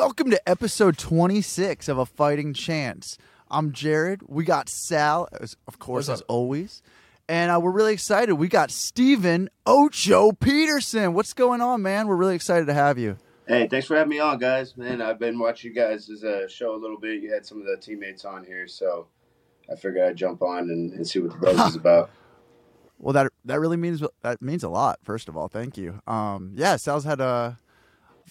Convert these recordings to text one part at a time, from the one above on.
Welcome to episode 26 of A Fighting Chance. I'm Jared. We got Sal, as- of course, as always. And uh, we're really excited. We got Steven Ocho Peterson. What's going on, man? We're really excited to have you. Hey, thanks for having me on, guys. Man, I've been watching you guys' uh, show a little bit. You had some of the teammates on here, so I figured I'd jump on and, and see what the buzz is about. Well, that that really means that means a lot. First of all, thank you. Um, yeah, Sal's had a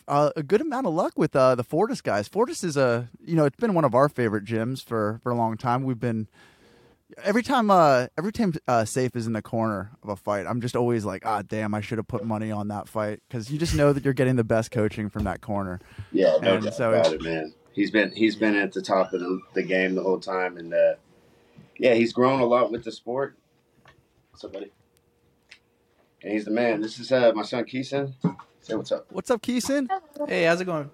a, a good amount of luck with uh, the Fortis guys. Fortis is a you know it's been one of our favorite gyms for for a long time. We've been every time uh every time uh, Sayif is in the corner of a fight, I'm just always like, ah, damn, I should have put money on that fight because you just know that you're getting the best coaching from that corner. Yeah, no And doubt so about it, man. He's been he's been at the top of the, the game the whole time, and uh, yeah, he's grown a lot with the sport. What's up, buddy? And he's the man. This is uh, my son Keeson. Say what's up. What's up, Keeson? Hey, how's it going?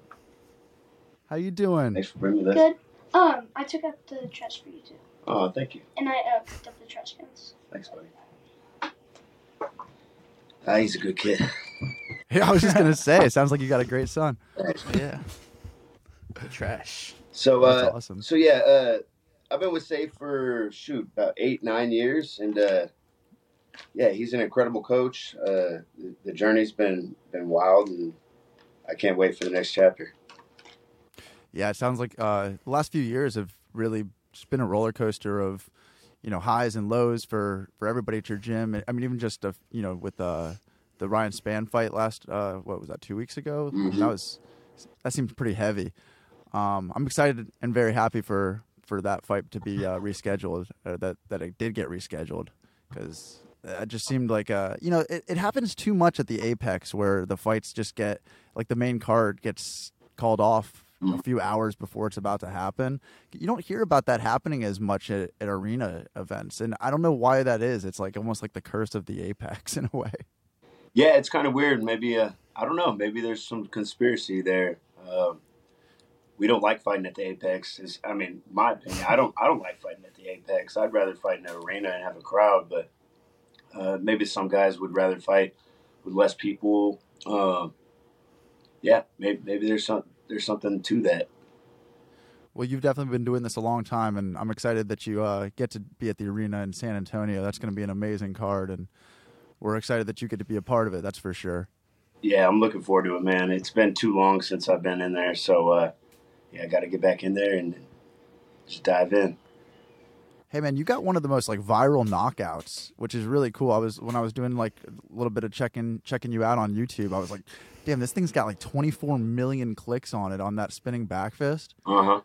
How you doing? Thanks for bringing me this. Good. Um, I took out the trash for you too, Oh, thank you. and I uh, picked up the trash cans. Thanks, buddy. Ah, he's a good kid. Yeah, I was just gonna say, it sounds like you got a great son. Thanks. Yeah. Trash. So, That's uh, awesome. So yeah, uh, I've been with Sayif for shoot about eight nine years, and uh, yeah, he's an incredible coach. Uh, the, the journey's been been wild, and I can't wait for the next chapter. Yeah, it sounds like uh, the last few years have really just been a roller coaster of, you know, highs and lows for for everybody at your gym. I mean, even just uh, you know with uh, the Ryan Spann fight last uh, what was that two weeks ago? Mhm. That was that seemed pretty heavy. Um, I'm excited and very happy for for that fight to be uh, rescheduled. That that it did get rescheduled because it just seemed like uh you know it, it happens too much at the apex where the fights just get like the main card gets called off a few hours before it's about to happen you don't hear about that happening as much at, at arena events and i don't know why that is it's like almost like the curse of the apex in a way Yeah, it's kind of weird. Maybe uh, I don't know. Maybe there's some conspiracy there. Um, we don't like fighting at the apex. Is I mean, my opinion. I don't. I don't like fighting at the apex. I'd rather fight in an arena and have a crowd. But uh, maybe some guys would rather fight with less people. Um, yeah, maybe maybe there's some there's something to that. well you've definitely been doing this a long time and i'm excited that you uh, get to be at the arena in san antonio that's going to be an amazing card and we're excited that you get to be a part of it that's for sure Yeah, I'm looking forward to it, man. It's been too long since I've been in there, so uh, yeah, I got to get back in there and just dive in. Hey man, you got one of the most like viral knockouts, which is really cool. I was when I was doing like a little bit of checking checking you out on YouTube, I was like, damn, this thing's got like 24 million clicks on it on that spinning back fist. Uh huh.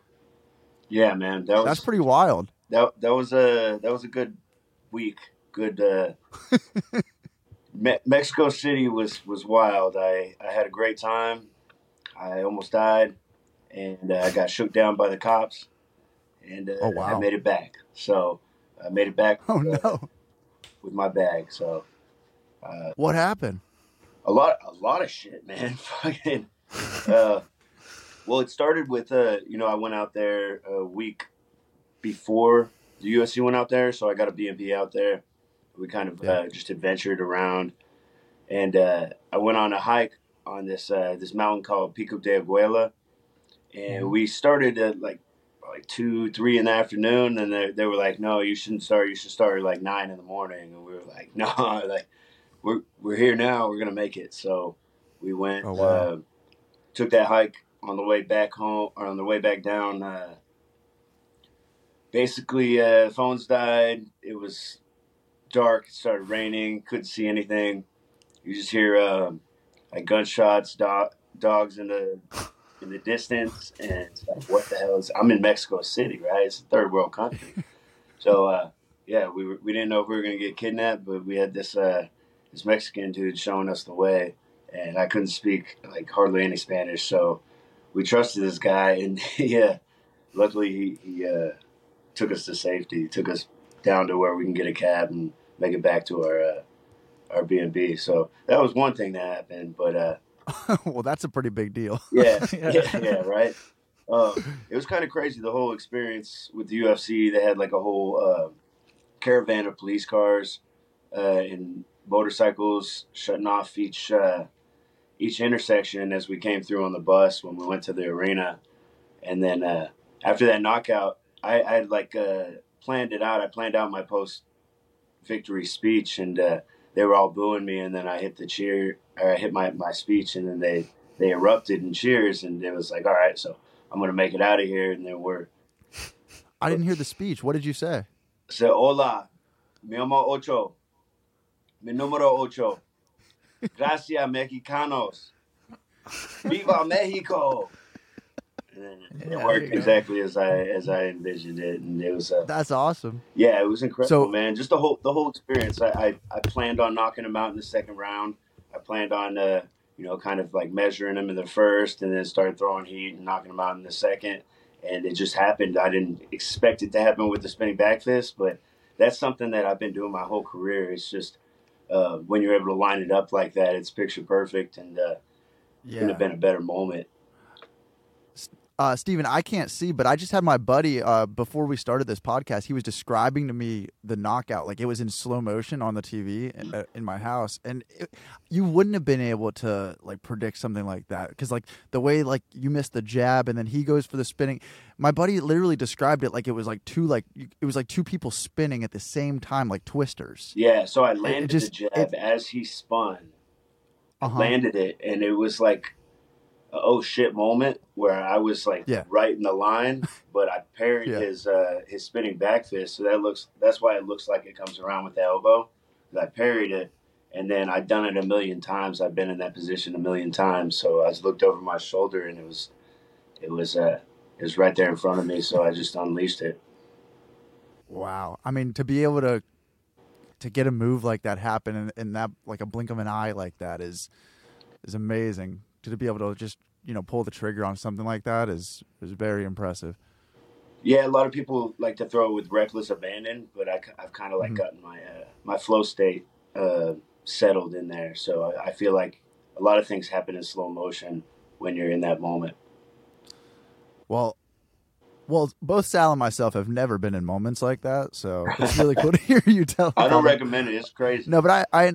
Yeah, man. That was That's pretty wild. that. That was a that was a good week. Good. Uh, Me- Mexico City was was wild. I I had a great time. I almost died, and uh, I got shook down by the cops, and uh, Oh, wow. I made it back. So I made it back. Oh uh, no. with my bag. So uh, What happened? a lot a lot of shit, man. Fucking. Uh, well, it started with uh, you know, I went out there a week before the UFC went out there, so I got a BMP out there. We kind of Yeah. uh, just adventured around, and uh, I went on a hike on this uh, this mountain called Pico de Abuela, and Mhm. we started at like like two, three in the afternoon, and they, they were like, "No, you shouldn't start. You should start at like nine in the morning." And we were like, "No, like we're we're here now. We're gonna make it." So we went, Oh, wow. uh, took that hike on the way back home or on the way back down. Uh, basically, uh, phones died. It was dark. It started raining. Couldn't see anything. You just hear um, like gunshots, do- dogs in the in the distance, and like, what the hell is? I'm in Mexico City, right? It's a third world country. so uh, yeah, we were, we didn't know if we were gonna get kidnapped, but we had this uh, this Mexican dude showing us the way, and I couldn't speak like hardly any Spanish, so we trusted this guy, and yeah, luckily he he uh, took us to safety, took us down to where we can get a cab and make it back to our uh, our B and B. So that was one thing that happened, but. Well, that's a pretty big deal. yeah, Yeah. yeah, right. Um, it was kind of crazy the whole experience with the UFC. They had like a whole uh, caravan of police cars uh, and motorcycles shutting off each uh, each intersection as we came through on the bus when we went to the arena, and then uh, after that knockout, I, I had like uh, planned it out. I planned out my post victory speech, and uh, they were all booing me, and then I hit the cheer, or I hit my, my speech, and then they they erupted in cheers, and it was like, all right, so I'm gonna make it out of here, and then we're I didn't hear the speech. What did you say? so hola, mi amo ocho, mi número ocho, gracias mexicanos, viva Mexico. And then Yeah, it worked exactly as I as I envisioned it, and it was uh, That's awesome. yeah, it was incredible, So- man. Just the whole the whole experience. I, I I planned on knocking him out in the second round. I planned on uh you know kind of like measuring him in the first, and then start throwing heat and knocking him out in the second. And it just happened. I didn't expect it to happen with the spinning back fist, but that's something that I've been doing my whole career. It's just uh, when you're able to line it up like that, it's picture perfect, and uh, couldn't have been a better moment. Uh, Steven, I can't see, but I just had my buddy uh, before we started this podcast. He was describing to me the knockout, like it was in slow motion on the TV in, uh, in my house, and it, you wouldn't have been able to like predict something like that because like the way like you missed the jab and then he goes for the spinning. My buddy literally described it like it was like two like it was like two people spinning at the same time, like twisters. Yeah, so I landed just- the jab as he spun. Uh-huh. landed it and it was like oh shit moment where I was like Yeah. right in the line, but I parried Yeah. his uh, his spinning back fist, so that looks that's why it looks like it comes around with the elbow. I parried it, and then I'd done it a million times. I've been in that position a million times, so I just looked over my shoulder and it was it was uh it was right there in front of me, so I just unleashed it. Wow. I mean, to be able to to get a move like that happen in, in that like a blink of an eye like that is is amazing. To be able to just you know pull the trigger on something like that is is very impressive. Yeah, a lot of people like to throw with reckless abandon, but I, have kind of like Mhm. gotten my uh, my flow state uh, settled in there. So I, I feel like a lot of things happen in slow motion when you're in that moment. Well, well, both Sal and myself have never been in moments like that, so it's really cool to hear you tell. I don't recommend it. It's crazy. No, but I, I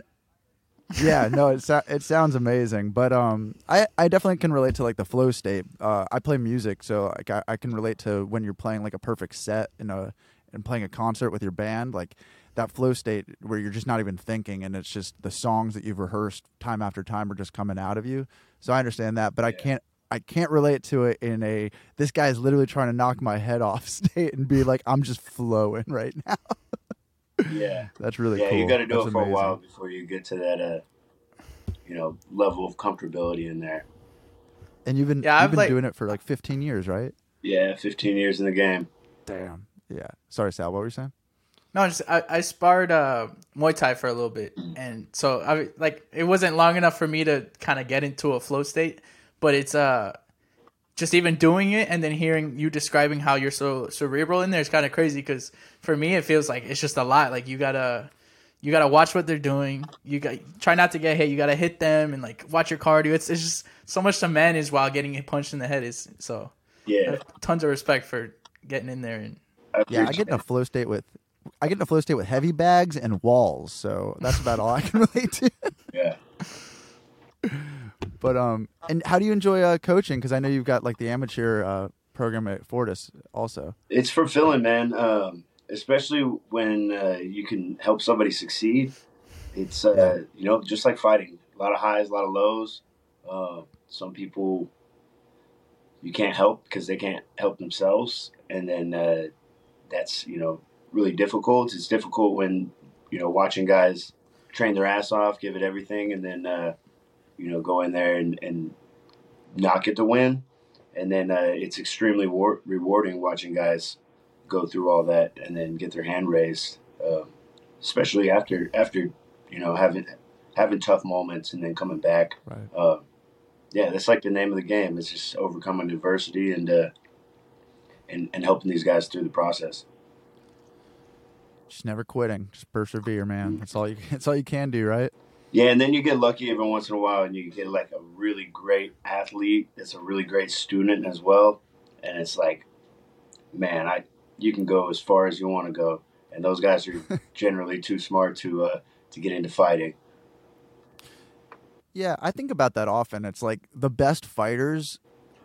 yeah, no, it so- it sounds amazing. But um, I I definitely can relate to like the flow state. Uh, I play music, so like I, I can relate to when you're playing like a perfect set in a and playing a concert with your band, like that flow state where you're just not even thinking, and it's just the songs that you've rehearsed time after time are just coming out of you. So I understand that, but I Yeah. can't. I can't relate to it in a this guy's literally trying to knock my head off state and be like I'm just flowing right now. Yeah, That's really yeah. cool. You got to do That's it for amazing. a while before you get to that, uh, you know, level of comfortability in there. And you've been Yeah, you've I've, been like- doing it for like 15 years, right? Yeah, 15 years in the game. Damn. Yeah. Sorry, Sal. What were you saying? No, just, I, I sparred uh, Muay Thai for a little bit, and so I like it wasn't long enough for me to kind of get into a flow state, but it's uh just even doing it and then hearing you describing how you're so cerebral in there is kind of crazy because for me it feels like it's just a lot. Like you gotta you gotta watch what they're doing. You got try not to get hit. You gotta hit them and like watch your cardio. It's it's just so much to manage while getting punched in the head is so. Yeah, tons of respect for getting in there and I Yeah, I get in a flow state with I get in a flow state with heavy bags and walls, so that's about all I can relate to. Yeah. But um, and how do you enjoy uh, coaching? Because I know you've got like the amateur uh, program at Fortis also. it's fulfilling, man. Um, especially when uh, you can help somebody succeed. It's uh, Yeah. you know just like fighting, a lot of highs, a lot of lows. Uh, some people you can't help because they can't help themselves, and then uh, that's you know really difficult. It's difficult when you know watching guys train their ass off, give it everything, and then uh, you know go in there and, and not get the win. And then uh, it's extremely war- rewarding watching guys go through all that and then get their hand raised, um, especially after after you know having having tough moments and then coming back. Right. Uh, yeah, that's like the name of the game. It's just overcoming adversity and uh, and and helping these guys through the process. Just never quitting. Just persevere, man. That's all you. That's all you can do, right? Yeah, and then you get lucky every once in a while, and you get like a really great athlete that's a really great student as well, and it's like, man, I you can go as far as you want to go, and those guys are generally too smart to uh, to get into fighting. Yeah, I think about that often. It's like the best fighters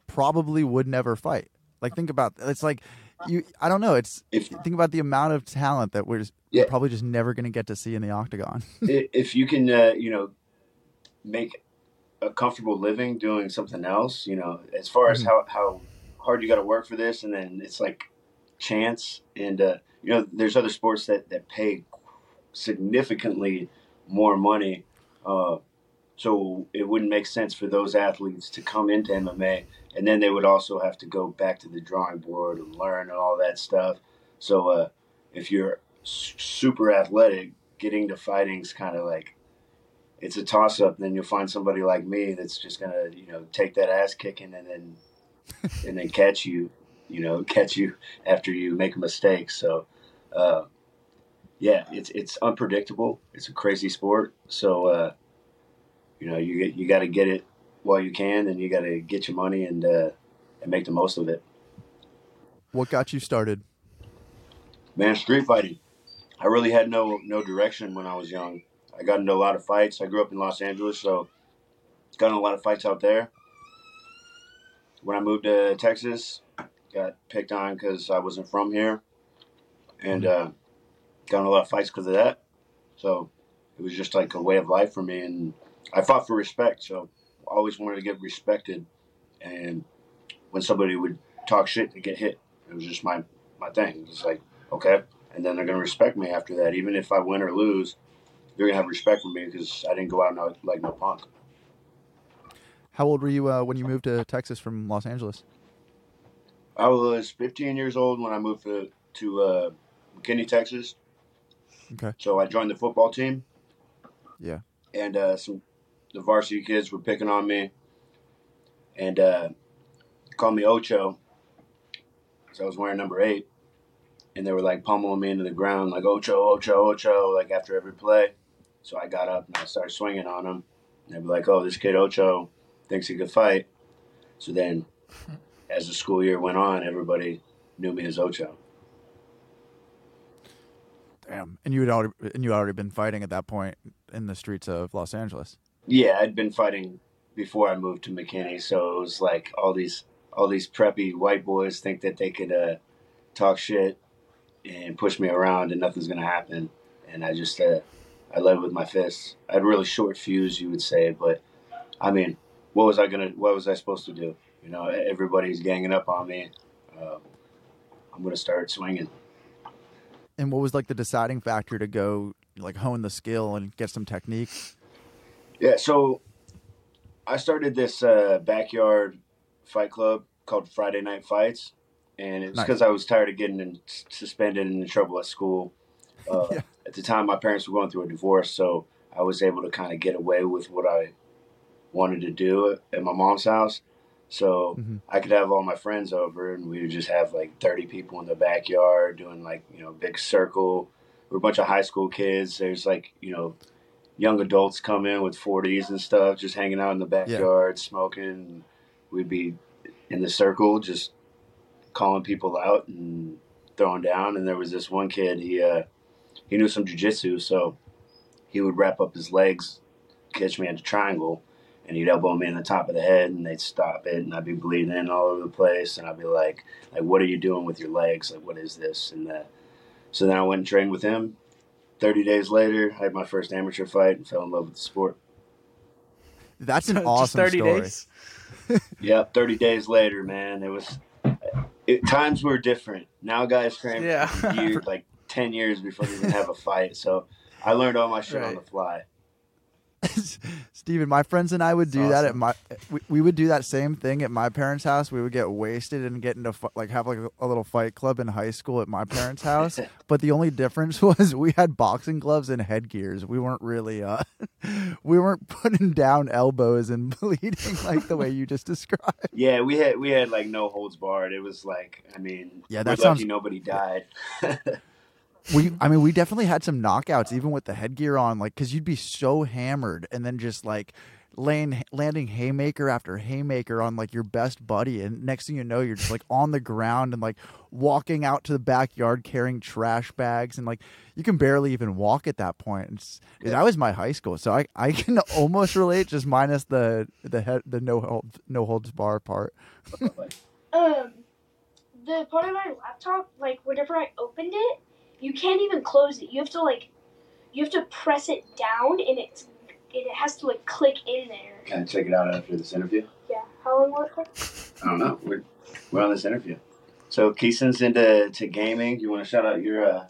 probably would never fight. Like think about it's like you I don't know, it's If think about the amount of talent that we're, just, Yeah. we're probably just never going to get to see in the octagon. if you can, uh, you know, make a comfortable living doing something else, you know, as far as Mhm. how, how hard you got to work for this, and then it's like chance, and uh, you know, there's other sports that that pay significantly more money. Uh, so it wouldn't make sense for those athletes to come into MMA, and then they would also have to go back to the drawing board and learn and all that stuff. So uh, if you're super athletic, getting to fighting's kind of like it's a toss up. Then you'll find somebody like me that's just gonna you know take that ass kicking and then and then catch you, you know, catch you after you make a mistake. So. Uh, yeah, it's it's unpredictable. It's a crazy sport. So uh, you know, you get you got to get it while you can, and you got to get your money and uh, and make the most of it. what got you started? Man, street fighting. I really had no no direction when I was young. I got into a lot of fights. I grew up in Los Angeles, so got in a lot of fights out there. When I moved to Texas, got picked on because I wasn't from here, and uh, got in a lot of fights because of that. So it was just like a way of life for me, and I fought for respect. So I always wanted to get respected, and when somebody would talk shit, to get hit. It was just my my thing. It's like okay, and then they're gonna respect me after that. Even if I win or lose, they're gonna have respect for me because I didn't go out no, like no punk. How old were you uh, when you moved to Texas from Los Angeles? I was 15 years old when I moved to to uh, McKinney, Texas. Okay. So I joined the football team. Yeah. And uh, some the varsity kids were picking on me, and uh, called me Ocho. So I was wearing number eight, and they were like pummeling me into the ground, like Ocho, Ocho, Ocho, like after every play. So I got up and I started swinging on them. And they'd be like, "Oh, this kid Ocho thinks he could fight." So then, as the school year went on, everybody knew me as Ocho. Damn. And you had already and you already been fighting at that point in the streets of Los Angeles. Yeah, I'd been fighting before I moved to McKinney, so it was like all these all these preppy white boys think that they could uh, talk shit and push me around, and nothing's gonna happen. And I just uh, I led with my fists. I had really short fuse, you would say, but I mean, what was I gonna? What was I supposed to do? You know, everybody's ganging up on me. Uh, I'm gonna start swinging. And what was like the deciding factor to go like hone the skill and get some technique? Yeah, so I started this uh, backyard fight club called Friday Night Fights, and it's Nice. because I was tired of getting in, suspended and in trouble at school. Uh, Yeah. At the time, my parents were going through a divorce, so I was able to kind of get away with what I wanted to do at my mom's house. So Mhm. I could have all my friends over, and we would just have like thirty people in the backyard doing like you know big circle. We're a bunch of high school kids. There's like you know young adults come in with 40s and stuff, just hanging out in the backyard, smoking. We'd be in the circle, just calling people out and throwing down. And there was this one kid, he uh, he knew some jujitsu, so he would wrap up his legs, catch me at a triangle, and he'd elbow me in the top of the head, and they'd stop it, and I'd be bleeding all over the place, and I'd be like, like, what are you doing with your legs? Like, what is this and that? So then I went and trained with him. 30 days later, I had my first amateur fight and fell in love with the sport. That's an Just awesome 30 story. days. Yep, 30 days later, man, it was. It, times were different. Now guys train Yeah. years, like 10 years before they even have a fight. So I learned all my shit on the fly. Steven, my friends and I would do that at my. We, we would do that same thing at my parents' house. We would get wasted and get into like have like a, a little fight club in high school at my parents' house. but the only difference was we had boxing gloves and headgears. We weren't really uh, we weren't putting down elbows and bleeding like the way you just described. Yeah, we had we had like no holds barred. It was like, I mean, Yeah, that sounds- nobody died. We, I mean, we definitely had some knockouts, even with the headgear on, like, because you'd be so hammered, and then just like laying landing haymaker after haymaker on like your best buddy, and next thing you know, you're just like on the ground and like walking out to the backyard carrying trash bags, and like you can barely even walk at that point. It's, That was my high school, so I I can almost relate, just minus the the head the no hold, no holds bar part. Um, the part of my laptop, like whenever I opened it, you can't even close it. You have to like, you have to press it down, and it's it has to like click in there. Can I check it out after this interview? Yeah. How long will it take? I don't know. We're, we're on this interview. So Keeson's into to gaming. You want to shout out your uh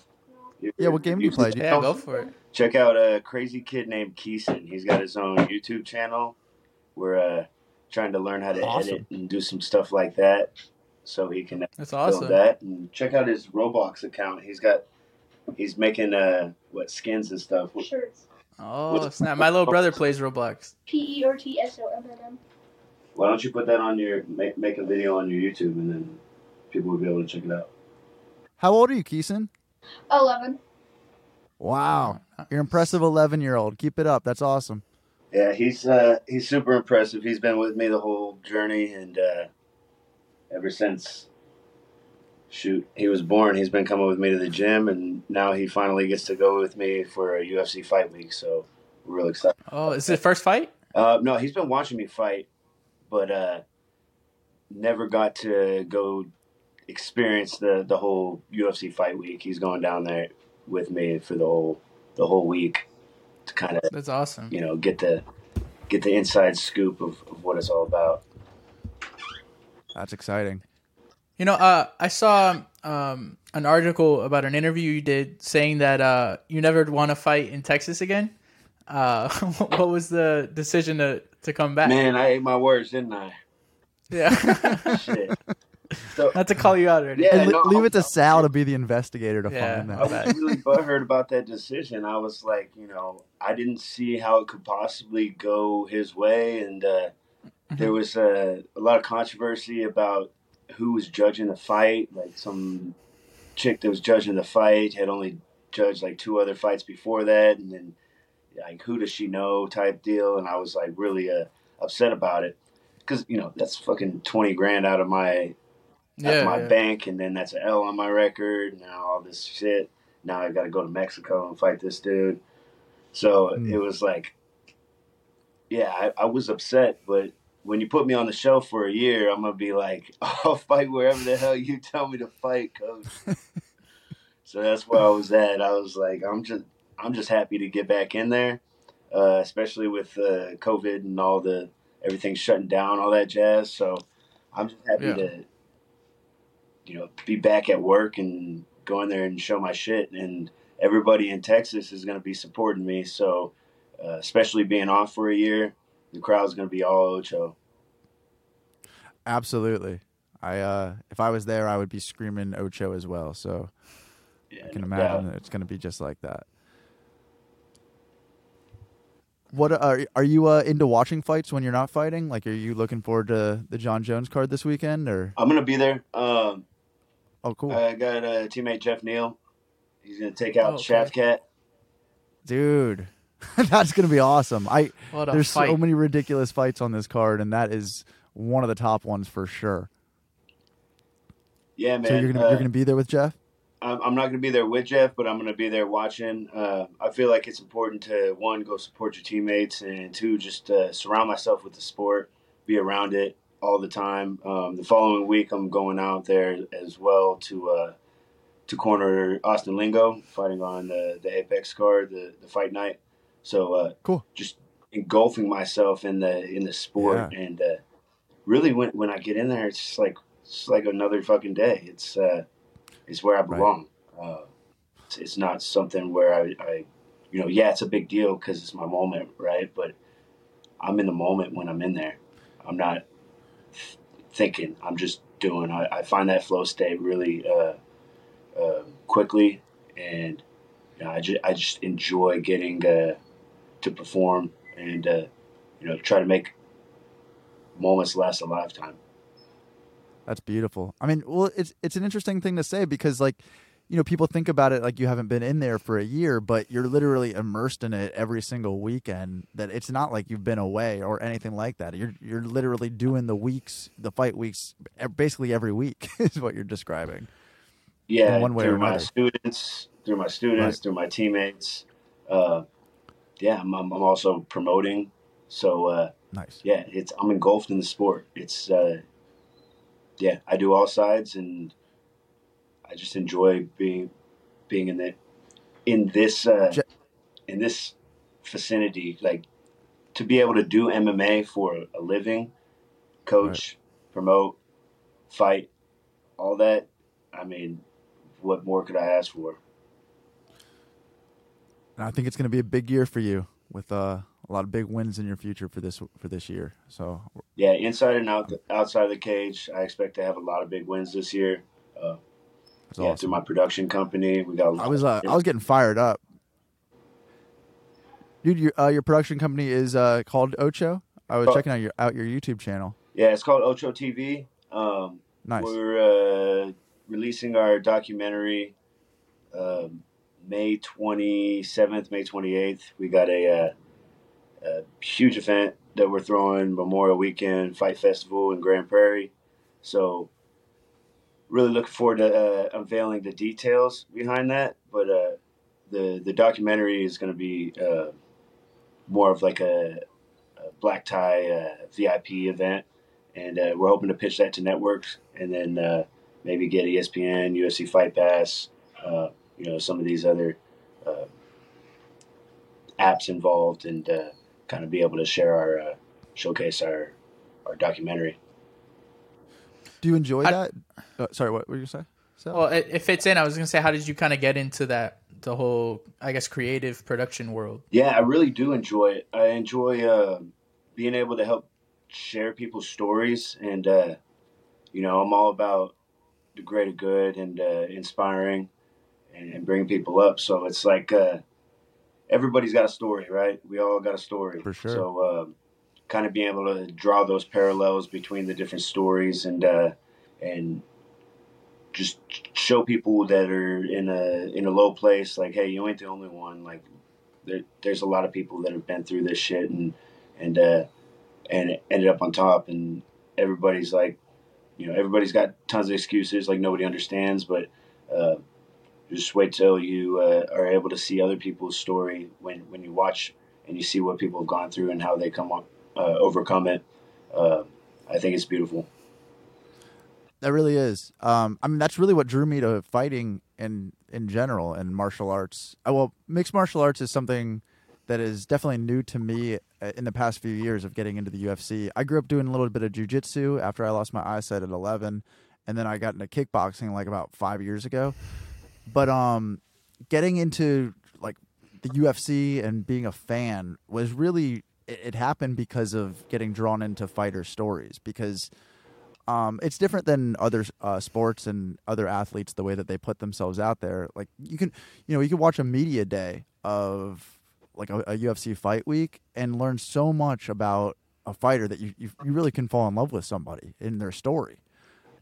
your, Yeah, what game do you play? Do you- Yeah, go for it. Check out a crazy kid named Keeson. He's got his own YouTube channel. We're uh, trying to learn how to Awesome. edit and do some stuff like that, so he can That's build awesome. that. And check out his Roblox account. He's got he's making uh what skins and stuff. Shirts. Oh snap! My little brother plays Roblox. P E R T S O M N M. Why don't you put that on your make, make a video on your YouTube and then people will be able to check it out. How old are you, Keeson? Eleven. Wow, you're impressive eleven year old. Keep it up. That's awesome. Yeah, he's uh, he's super impressive. He's been with me the whole journey, and uh, ever since shoot he was born, he's been coming with me to the gym, and now he finally gets to go with me for a UFC fight week. So we're real excited. Oh, is it first fight? Uh, no, he's been watching me fight, but uh, never got to go experience the the whole UFC fight week. He's going down there with me for the whole the whole week to kind of That's awesome. you know get the get the inside scoop of, of what it's all about. That's exciting. You know, uh, I saw um, an article about an interview you did saying that uh, you never want to fight in Texas again. Uh, what was the decision to, to come back? Man, I ate my words, didn't I? Yeah. Shit. So Not to call you out or anything. Yeah, no, leave it to I'm- Sal to be the investigator to Yeah. find out. I that. was really butthurt about that decision. I was like, you know, I didn't see how it could possibly go his way, and uh, there was uh, a lot of controversy about who was judging the fight. Like some chick that was judging the fight had only judged like two other fights before that, and then like who does she know type deal. And I was like really uh, upset about it because you know that's fucking twenty grand out of my Yeah, my yeah. bank, and then that's an L on my record. Now all this shit. Now I've got to go to Mexico and fight this dude. So Mm. it was like, yeah, I, I was upset, but when you put me on the shelf for a year, I'm gonna be like, I'll fight wherever the hell you tell me to fight, coach. so that's where I was at. I was like, I'm just, I'm just happy to get back in there, uh, especially with uh, COVID and all the everything shutting down, all that jazz. So I'm just happy Yeah. to, you know, be back at work and go in there and show my shit. And everybody in Texas is going to be supporting me. So, uh, especially being off for a year, the crowd's going to be all Ocho. Absolutely. I uh if I was there I would be screaming Ocho as well. So Yeah, I can imagine doubt. that it's going to be just like that. What are are you uh, into watching fights when you're not fighting? Like, are you looking forward to the Jon Jones card this weekend? Or I'm going to be there. Um, oh, cool, I got a teammate Jeff Neal. He's going to take out Oh, okay. Shavkat. dude, that's gonna be awesome. I What a there's fight. so many ridiculous fights on this card, and that is one of the top ones for sure. Yeah, man. so you're gonna uh, you're gonna be there with Jeff? I'm, I'm not going to be there with Jeff, but I'm going to be there watching. Uh, I feel like it's important to one go support your teammates, and two just uh, surround myself with the sport, be around it all the time. Um, the following week, I'm going out there as well to uh, to corner Austin Lingo, fighting on the the Apex card, the the fight night. So uh, Cool. Just engulfing myself in the in the sport, and uh, really when when I get in there, it's like it's like another fucking day. It's uh, it's where I belong. Uh, it's, it's not something where I, I, you know, yeah, it's a big deal because it's my moment, right? But I'm in the moment when I'm in there. I'm not th- thinking. I'm just doing. I, I find that flow state really uh, uh, quickly, and you know, I just I just enjoy getting uh, to perform and uh, you know try to make moments last a lifetime. That's beautiful. I mean, well, it's it's an interesting thing to say because like you know, people think about it like you haven't been in there for a year, but you're literally immersed in it every single weekend. That it's not like you've been away or anything like that. You're you're literally doing the weeks, the fight weeks, basically every week is what you're describing. Yeah, in one way or through my students, through my students, Right. through my teammates. Uh, yeah, I'm, I'm I'm also promoting. So uh, Nice. yeah, it's I'm engulfed in the sport. It's uh, yeah, I do all sides, and I just enjoy being being in the in this uh, in this vicinity. Like to be able to do MMA for a living, coach, promote, fight, all that. I mean, what more could I ask for? And I think it's going to be a big year for you with uh, a lot of big wins in your future for this for this year. So Yeah, inside and out, outside of the cage, I expect to have a lot of big wins this year. Uh, it's yeah, awesome. through my production company, we got. A I was uh, I was getting fired up, dude. Your uh, your production company is uh, called Ocho. I was Oh. checking out your out your YouTube channel. yeah, it's called Ocho TV. Um, Nice. We're uh, releasing our documentary um, May 27th, May 28th. We got a, uh, a huge event that we're throwing Memorial Weekend Fight Festival in Grand Prairie. So, really looking forward to uh, unveiling the details behind that. But uh, the the documentary is going to be uh, more of like a, a black tie uh, VIP event and uh, we're hoping to pitch that to networks and then uh, maybe get ESPN, UFC Fight Pass, you know, some of these other apps involved, and kind of be able to share our uh, showcase our our documentary. Do you enjoy I- that? Uh, sorry, what were you gonna say? So, Well, it, it fits in. I was gonna say, how did you kind of get into that, the whole, I guess, creative production world? Yeah, I really do enjoy it. I enjoy uh, being able to help share people's stories, and uh, you know, I'm all about the greater good and uh, inspiring and, and bringing people up. So it's like uh, everybody's got a story, right? We all got a story. For sure. So um, kind of being able to draw those parallels between the different stories and uh, and just show people that are in a in a low place, like, hey, you ain't the only one. Like, there, there's a lot of people that have been through this shit and and uh, and ended up on top, and everybody's like, you know, everybody's got tons of excuses, like nobody understands, but. Uh, just wait till you uh, are able to see other people's story when, when you watch and you see what people have gone through and how they come up uh, overcome it. Uh, I think it's beautiful. That really is. Um, I mean, that's really what drew me to fighting in in general and martial arts. Uh, well, mixed martial arts is something that is definitely new to me uh, in the past few years of getting into the UFC. I grew up doing a little bit of jujitsu after I lost my eyesight at 11, and then I got into kickboxing like about five years ago. But um, getting into like the UFC and being a fan was really it, it happened because of getting drawn into fighter stories because um, it's different than other uh, sports and other athletes the way that they put themselves out there. Like you can, you know, you can watch a media day of like a, a UFC fight week and learn so much about a fighter that you, you you really can fall in love with somebody in their story.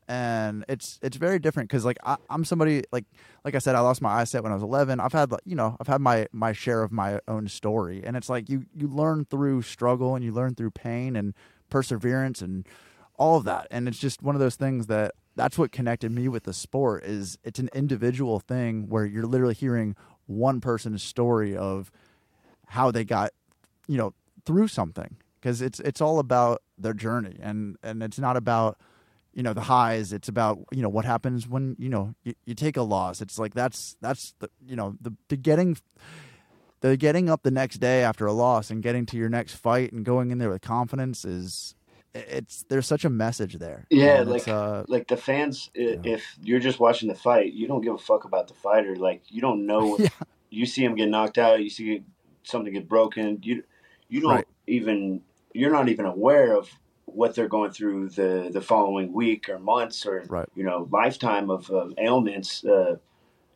And it's it's very different because like I, I'm somebody like like I said I lost my eyesight when I was 11. I've had like, you know I've had my my share of my own story, and it's like you you learn through struggle and you learn through pain and perseverance and all of that and it's just one of those things that that's what connected me with the sport is it's an individual thing where you're literally hearing one person's story of how they got you know through something because it's it's all about their journey and and it's not about you know the highs it's about you know what happens when you know you, you take a loss it's like that's that's the you know the, the getting the getting up the next day after a loss and getting to your next fight and going in there with confidence is it's there's such a message there Yeah, And like- uh, Like the fans, Yeah. if you're just watching the fight, you don't give a fuck about the fighter. Like you don't know. Yeah. You see him get knocked out. You see something get broken. You you don't Right. even. You're not even aware of what they're going through the the following week or months or Right. you know lifetime of, of ailments. Uh,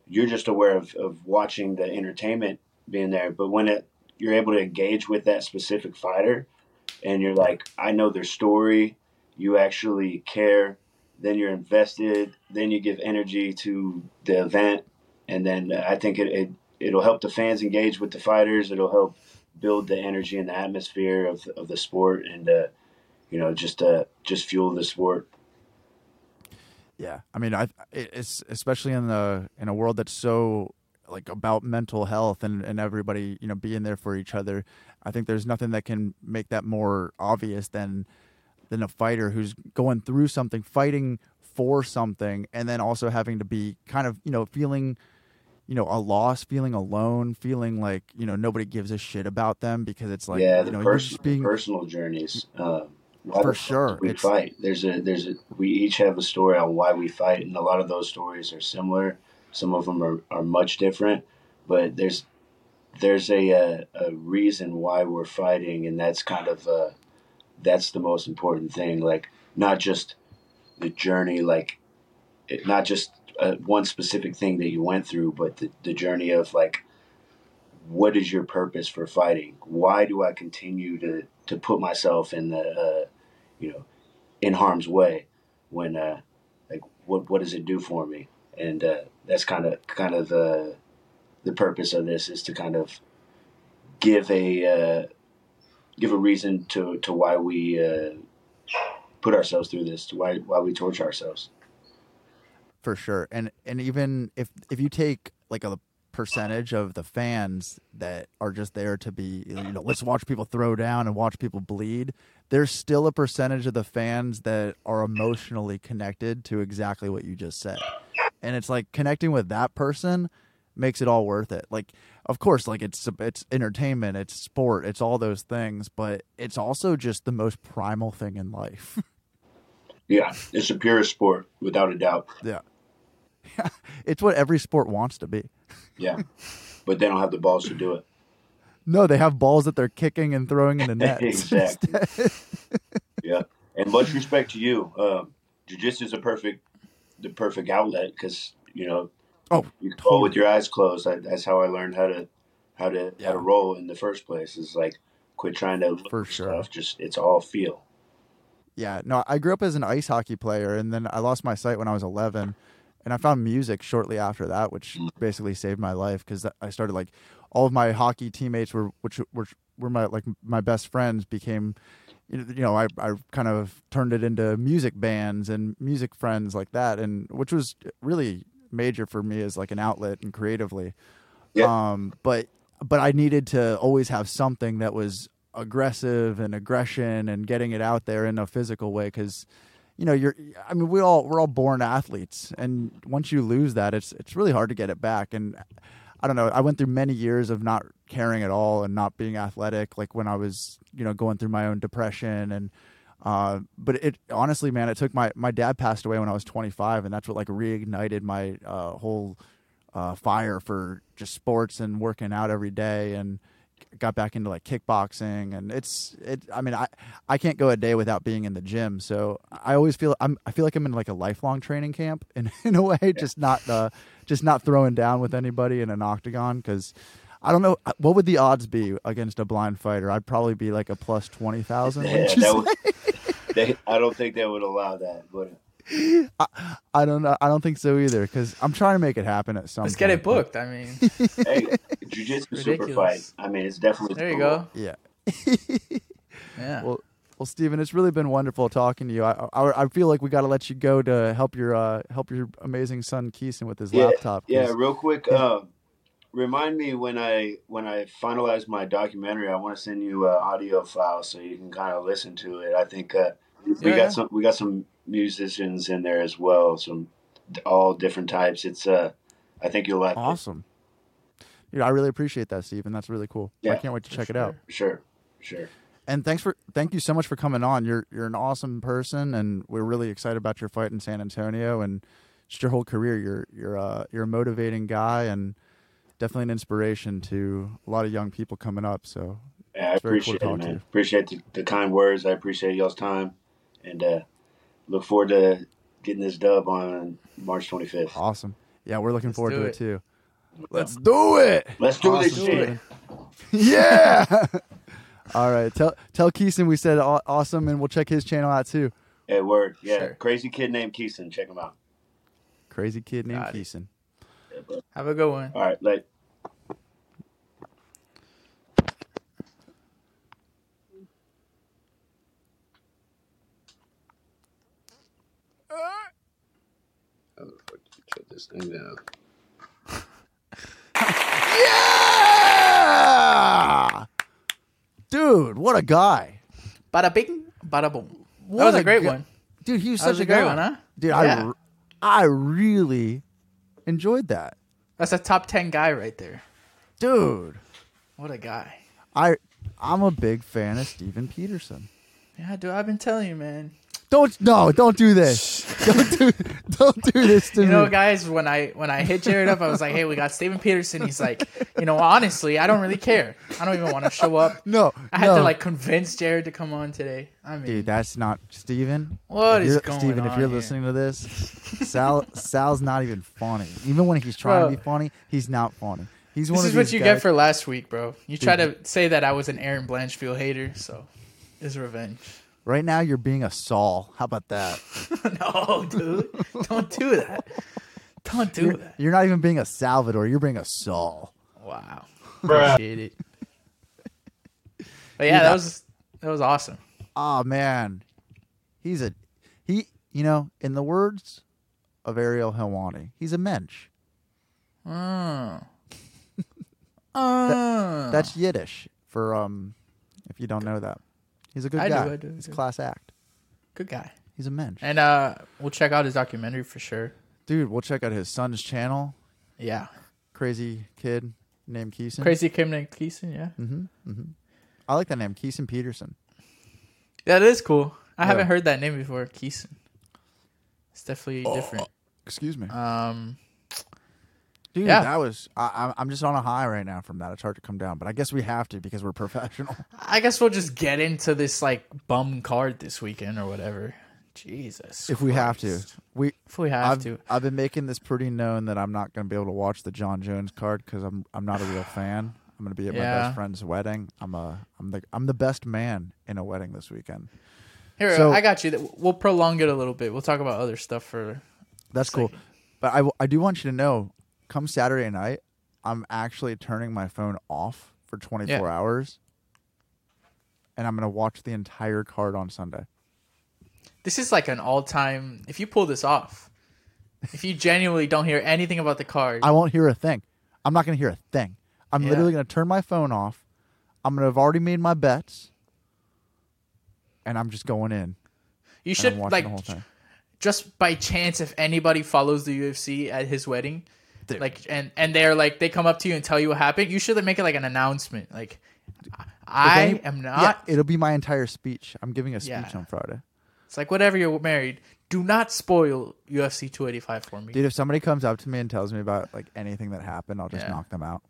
you're just aware of, of watching the entertainment being there. But when it you're able to engage with that specific fighter, and you're like, I know their story. You actually care. Then you're invested. Then you give energy to the event, and then I think it, it it'll help the fans engage with the fighters. It'll help build the energy and the atmosphere of of the sport, and uh, you know, just uh, just fuel the sport. Yeah, I mean, I it's especially in the in a world that's so like about mental health and and everybody you know being there for each other. I think there's nothing that can make that more obvious than than a fighter who's going through something, fighting for something, and then also having to be kind of you know feeling you know a loss, feeling alone, feeling like you know nobody gives a shit about them because it's like yeah, you the know you're pers- being personal journeys. Um, why For sure. we It's- fight. There's a there's a we each have a story on why we fight, and a lot of those stories are similar. Some of them are, are much different, but there's there's a, a a reason why we're fighting, and that's kind of uh, that's the most important thing. Like not just the journey, like it, not just uh, one specific thing that you went through, but the, the journey of like what is your purpose for fighting? Why do I continue to to put myself in the uh, you know in harm's way when uh, like what what does it do for me? And uh, that's kind of kind of the the purpose of this is to kind of give a uh, give a reason to to why we uh, put ourselves through this, to why why we torture ourselves. for sure and and even if if you take like a percentage of the fans that are just there to be you know let's watch people throw down and watch people bleed there's still a percentage of the fans that are emotionally connected to exactly what you just said. And it's like connecting with that person makes it all worth it. Like of course like it's it's entertainment it's sport it's all those things but it's also just the most primal thing in life. Yeah, it's the purest sport without a doubt. yeah. It's what every sport wants to be. Yeah, but they don't have the balls to do it. No, they have balls that they're kicking and throwing into nets. Exactly. Yeah, and much respect to you. Um, Jiu-jitsu is a perfect, the perfect outlet because you know Oh, you can roll with your eyes closed. I, that's how I learned how to how to how to roll in the first place. Is like quit trying to look For for sure. stuff. Just it's all feel. yeah. No, I grew up as an ice hockey player, and then I lost my sight when I was 11, and I found music shortly after that, which basically saved my life because I started like all of my hockey teammates were which were were my like my best friends became. You know- you know, I, I kind of turned it into music bands and music friends like that, and which was really major for me as like an outlet and creatively. Yeah. Um, but but I needed to always have something that was aggressive and aggression and getting it out there in a physical way because you know you're I mean we all we're all born athletes and once you lose that it's it's really hard to get it back and I don't know I went through many years of not caring at all and not being athletic like when I was you know going through my own depression and uh, but it honestly, man, it took my my dad passed away when I was 25, and that's what like reignited my uh, whole uh, fire for just sports and working out every day, and got back into like kickboxing. And it's it. I mean, I I can't go a day without being in the gym, so I always feel I'm I feel like I'm in like a lifelong training camp in in a way, just not uh, just not throwing down with anybody in an octagon because. I don't know uh, what would the odds be against a blind fighter. I'd probably be like a plus twenty thousand. Yeah, they, I don't think they would allow that, but I, I don't know. I don't think so either because I'm trying to make it happen at some. Let's get it point, but- booked. I mean, hey, jiu-jitsu super fight. I mean, it's definitely there you cool. go. Yeah. Yeah. Well, well, Steven, it's really been wonderful talking to you. I I, I feel like we got to let you go to help your uh, help your amazing son Keeson with his Yeah, laptop. 'cause- Yeah, real quick. Uh, remind me when I when I finalize my documentary. I want to send you an audio file so you can kind of listen to it. I think uh, we Yeah, got some we got some musicians in there as well. Some all different types. It's uh, I think you'll like it. awesome. Dude, I really appreciate that, Steven. That's really cool. I can't wait to for check it out. Sure, sure. And thanks for thank you so much for coming on. You're you're an awesome person, and we're really excited about your fight in San Antonio and just your whole career. You're you're uh, you're a motivating guy and definitely an inspiration to a lot of young people coming up. So Yeah, I It's very cool appreciate it, man. Appreciate the, the kind words. I appreciate y'all's time, and uh, look forward to getting this dub on March 25th. awesome. Yeah, we're looking Let's forward to it. it. too. Let's do it. Let's do this shit. Yeah. All right. Tell tell Keeson we said aw- awesome, and we'll check his channel out too. Hey, word. Yeah, Sure. crazy kid named Keeson. Check him out. Crazy kid named Got. Keeson. Yeah. Have a good one. All right, like How oh, the fuck do you shut this thing down? Yeah, dude, what a guy, Bada bing, bada boom. What That was a a great gu- one. dude. He was That such was a a great guy. one, huh? Dude, Yeah. I, re- I really enjoyed that, That's a top ten guy right there. dude. What a guy. I I'm a big fan of Steven Peterson. Yeah, dude, I've been telling you, man. Don't no, don't do this. don't do don't do this to You me. You know, guys, when I when I hit Jared up, I was like, "Hey, we got Steven Peterson." He's like, "You know, honestly, I don't really care. I don't even want to show up." no, I had no. to like convince Jared to come on today. I mean, Dude, that's not Steven. What is is going Steven, if you're here? listening to this, Sal Sal's not even funny. Even when he's trying to be funny, he's not funny. He's one this is what you guys- get for last week, bro. You try to say that I was an Erin Blanchfield hater, so it's revenge. Right now, you're being a Saul. How about that? no, dude, don't do that. Don't do You're, that. you're not even being a Salvador. You're being a Saul. Wow, appreciate it. But yeah, that was that was awesome. Oh man, he's a he. You know, in the words of Ariel Helwani, he's a mensch. Oh. Oh. That's Yiddish for um. If you don't know that, he's a good I do, guy. I do, I he's a do. class act. good guy. He's a mensch. And uh we'll check out his documentary for sure. Dude, we'll check out his son's channel. Yeah. Crazy kid named Keeson. Crazy kid named Keeson, yeah. Mm-hmm, mm-hmm. I like that name, Keeson Peterson. That is cool. I Yeah. haven't heard that name before, Keeson. It's definitely different. Excuse me, Um dude. yeah. That was. I, I'm- I'm just on a high right now from that. It's hard to come down, but I guess we have to because we're professional. I guess we'll just get into this like bum card this weekend or whatever. Jesus. if we have to, we. If we have I've, to. I've been making this pretty known that I'm not going to be able to watch the Jon Jones card because I'm I'm not a real fan. I'm going to be at my best friend's wedding. I'm a I'm the I'm the best man in a wedding this weekend. Here, so- I got you. We'll prolong it a little bit. We'll talk about other stuff for That's cool. But I do want you to know, come Saturday night, I'm actually turning my phone off for 24 Yeah. hours, and I'm going to watch the entire card on Sunday. This is like an all-time. If you pull this off, if you genuinely don't hear anything about the card, I won't hear a thing. I'm not going to hear a thing. I'm Yeah. literally going to turn my phone off. I'm going to have already made my bets, and I'm just going in. you should like the whole thing. just by chance if anybody follows the UFC at his wedding, Dude. like and and they're like they come up to you and tell you what happened, you should make it like an announcement. Like I any- am Yeah, not. it'll be my entire speech. I'm giving a speech Yeah. on Friday. It's like whatever you're married, do not spoil UFC 285 for me. Dude, if somebody comes up to me and tells me about like anything that happened, I'll just Yeah. knock them out.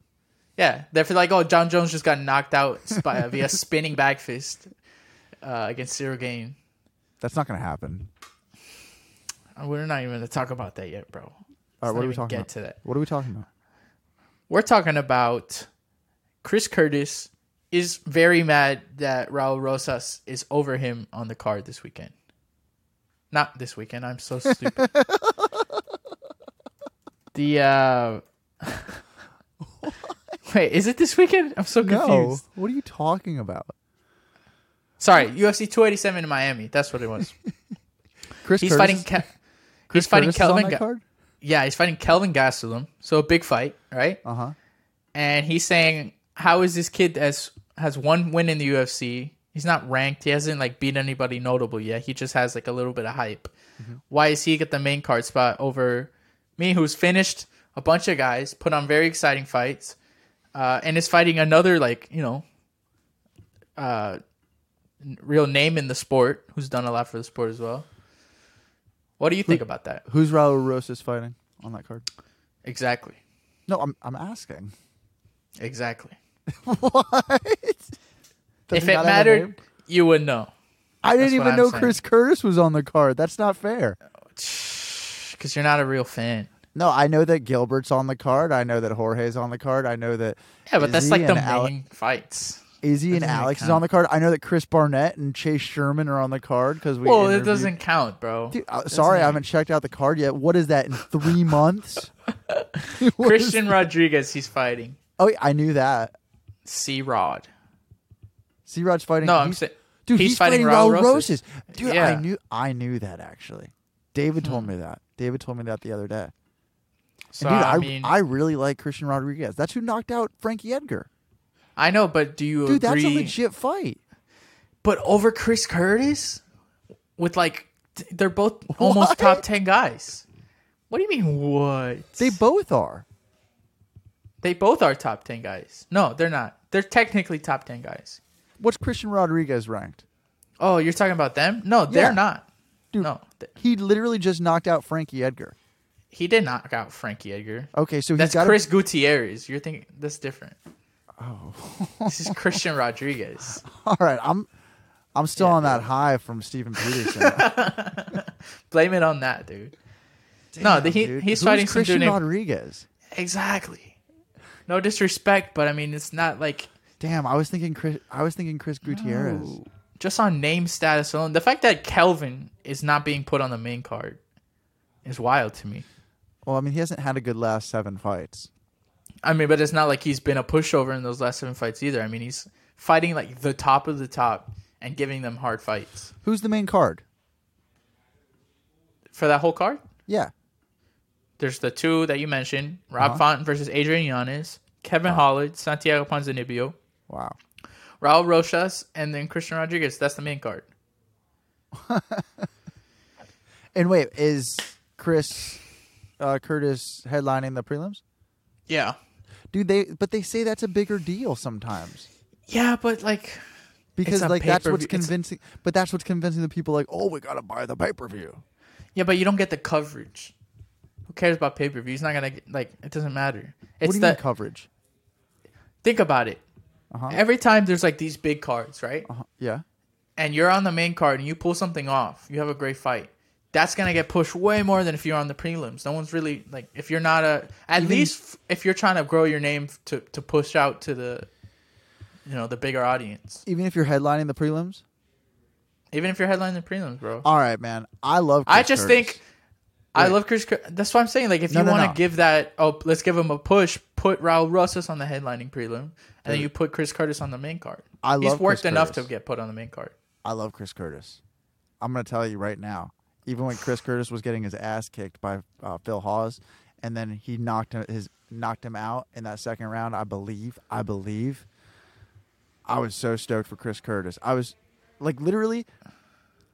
Yeah, they're like, oh, Jon Jones just got knocked out by, via spinning back fist uh, against Ciryl Gane. That's not going to happen. We're not even to talk about that yet, bro. All right, what are we talking get about? to that. What are we talking about? We're talking about Chris Curtis is very mad that Raul Rosas is over him on the card this weekend. Not this weekend. I'm so stupid. the uh Wait, is it this weekend? I'm so No. confused. What are you talking about? Sorry, UFC 287 in Miami. That's what it was. Chris He's Curtis fighting Ke- Chris he's fighting Curtis is on Kelvin Ga- card? Yeah, he's fighting Kelvin Gastelum. So a big fight, right? Uh-huh. and he's saying, "How is this kid as has one win in the UFC? He's not ranked. He hasn't like beat anybody notable yet. He just has like a little bit of hype. Why is he get the main card spot over me, who's finished a bunch of guys, put on very exciting fights, uh, and is fighting another like you know, uh, real name in the sport who's done a lot for the sport as well. What do you think about that? Who's Raul Rosas fighting on that card? Exactly, No, I'm I'm asking. exactly. what? Does if he it not have a name? mattered, you would know. I didn't That's what even I'm know saying. Chris Curtis was on the card. That's not fair. Because you're not a real fan. No, I know that Gilbert's on the card. I know that Jorge's on the card. I know that Yeah, but that's Izzy like the and Ale- main fights. Izzy and Alex is on the card. I know that Chris Barnett and Chase Sherman are on the card because we. well, it doesn't count, bro. Dude, uh, sorry, I haven't checked out the card yet. What is that in three months? Christian Rodriguez, he's fighting. Oh, I knew that. C Rod. C Rod's fighting. No, I'm saying dude, he's he's, fighting, fighting Raul Raul Rosas. Rosas. Dude, Yeah. I knew I knew that actually. David told Hmm. me that. David told me that the other day. So And dude, I, I, mean, I really like Christian Rodriguez. That's who knocked out Frankie Edgar. I know, but do you Dude, agree? that's a legit fight. But over Chris Curtis, with like, t- they're both almost What? top ten guys. What do you mean? What? They both are. they both are top ten guys. No, they're not. They're technically top ten guys. What's Christian Rodriguez ranked? Oh, you're talking about them? No, they're not. Dude. No, th- He literally just knocked out Frankie Edgar. he did knock out Frankie Edgar. Okay, so That's he's got Chris Gutierrez. You're thinking that's different. Oh, this is Christian Rodriguez. All right, I'm I'm still Yeah, on that high from Steven Peterson. Blame it on that, dude. no, the, he, Dude, he's who's fighting Christian named Rodriguez. exactly. No disrespect, but I mean it's not like Damn, I was thinking Chris. I was thinking Chris Gutierrez. No. just on name status alone. The fact that Kelvin is not being put on the main card is wild to me. Well, I mean, he hasn't had a good last seven fights. I mean, but it's not like he's been a pushover in those last seven fights either. I mean, he's fighting like the top of the top and giving them hard fights Who's the main card? for that whole card. Yeah, There's the two that you mentioned: Rob Uh-huh. Fonten versus Adrian Yanez, Kevin Holland, Santiago Ponzinibbio, wow. Raul Rosas, and then Christian Rodriguez. That's the main card. And wait, is Chris uh, Curtis headlining the prelims? Yeah, Dude, they but they say that's a bigger deal sometimes yeah, but like, because a like that's pay-per-view- what's it's convincing. But that's what's convincing the people. Like, oh, we gotta buy the pay per view. yeah, but you don't get the coverage. Who cares about pay per view? He's not gonna get, like. It doesn't matter. It's What do you the mean coverage? think about it. Uh-huh. Every time there's like these big cards, right? Uh-huh. Yeah, and you're on the main card and you pull something off, you have a great fight. That's gonna get pushed way more than if you're on the prelims. No one's really like if you're not a at Even- least f- if you're trying to grow your name to to push out to the you know the bigger audience. even if you're headlining the prelims. Even if you're headlining the prelims, bro. All right, man. I love. Chris I just Curtis. think I love Chris. That's what I'm saying. Like if No, you no, want to no. give that, oh, let's give him a push. Put Raul Rosas on the headlining prelim, and then you put Chris Curtis on the main card. I love. He's worked Chris enough Curtis. to get put on the main card. I love Chris Curtis. I'm going to tell you right now. Even when Chris Curtis was getting his ass kicked by uh, Phil Hawes, and then he knocked him, his knocked him out in that second round, I believe. I believe. I was so stoked for Chris Curtis. I was like literally.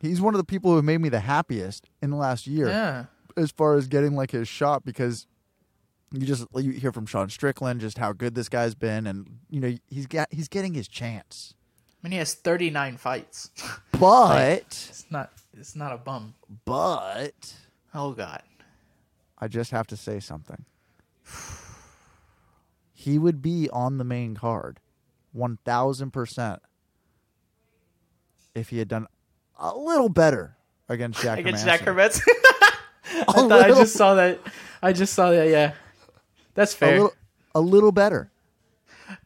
He's one of the people who made me the happiest in the last year Yeah. as far as getting like his shot because you just you hear from Sean Strickland just how good this guy's been and you know he's got he's getting his chance. I mean, he has 39 fights. But It's not. It's not a bum. but Oh God. I just have to say something. He would be on the main card, one thousand percent, if he had done a little better against Jack. Against. Jack. I A thought I just saw that. I just saw that. Yeah, that's a fair. little, a little better.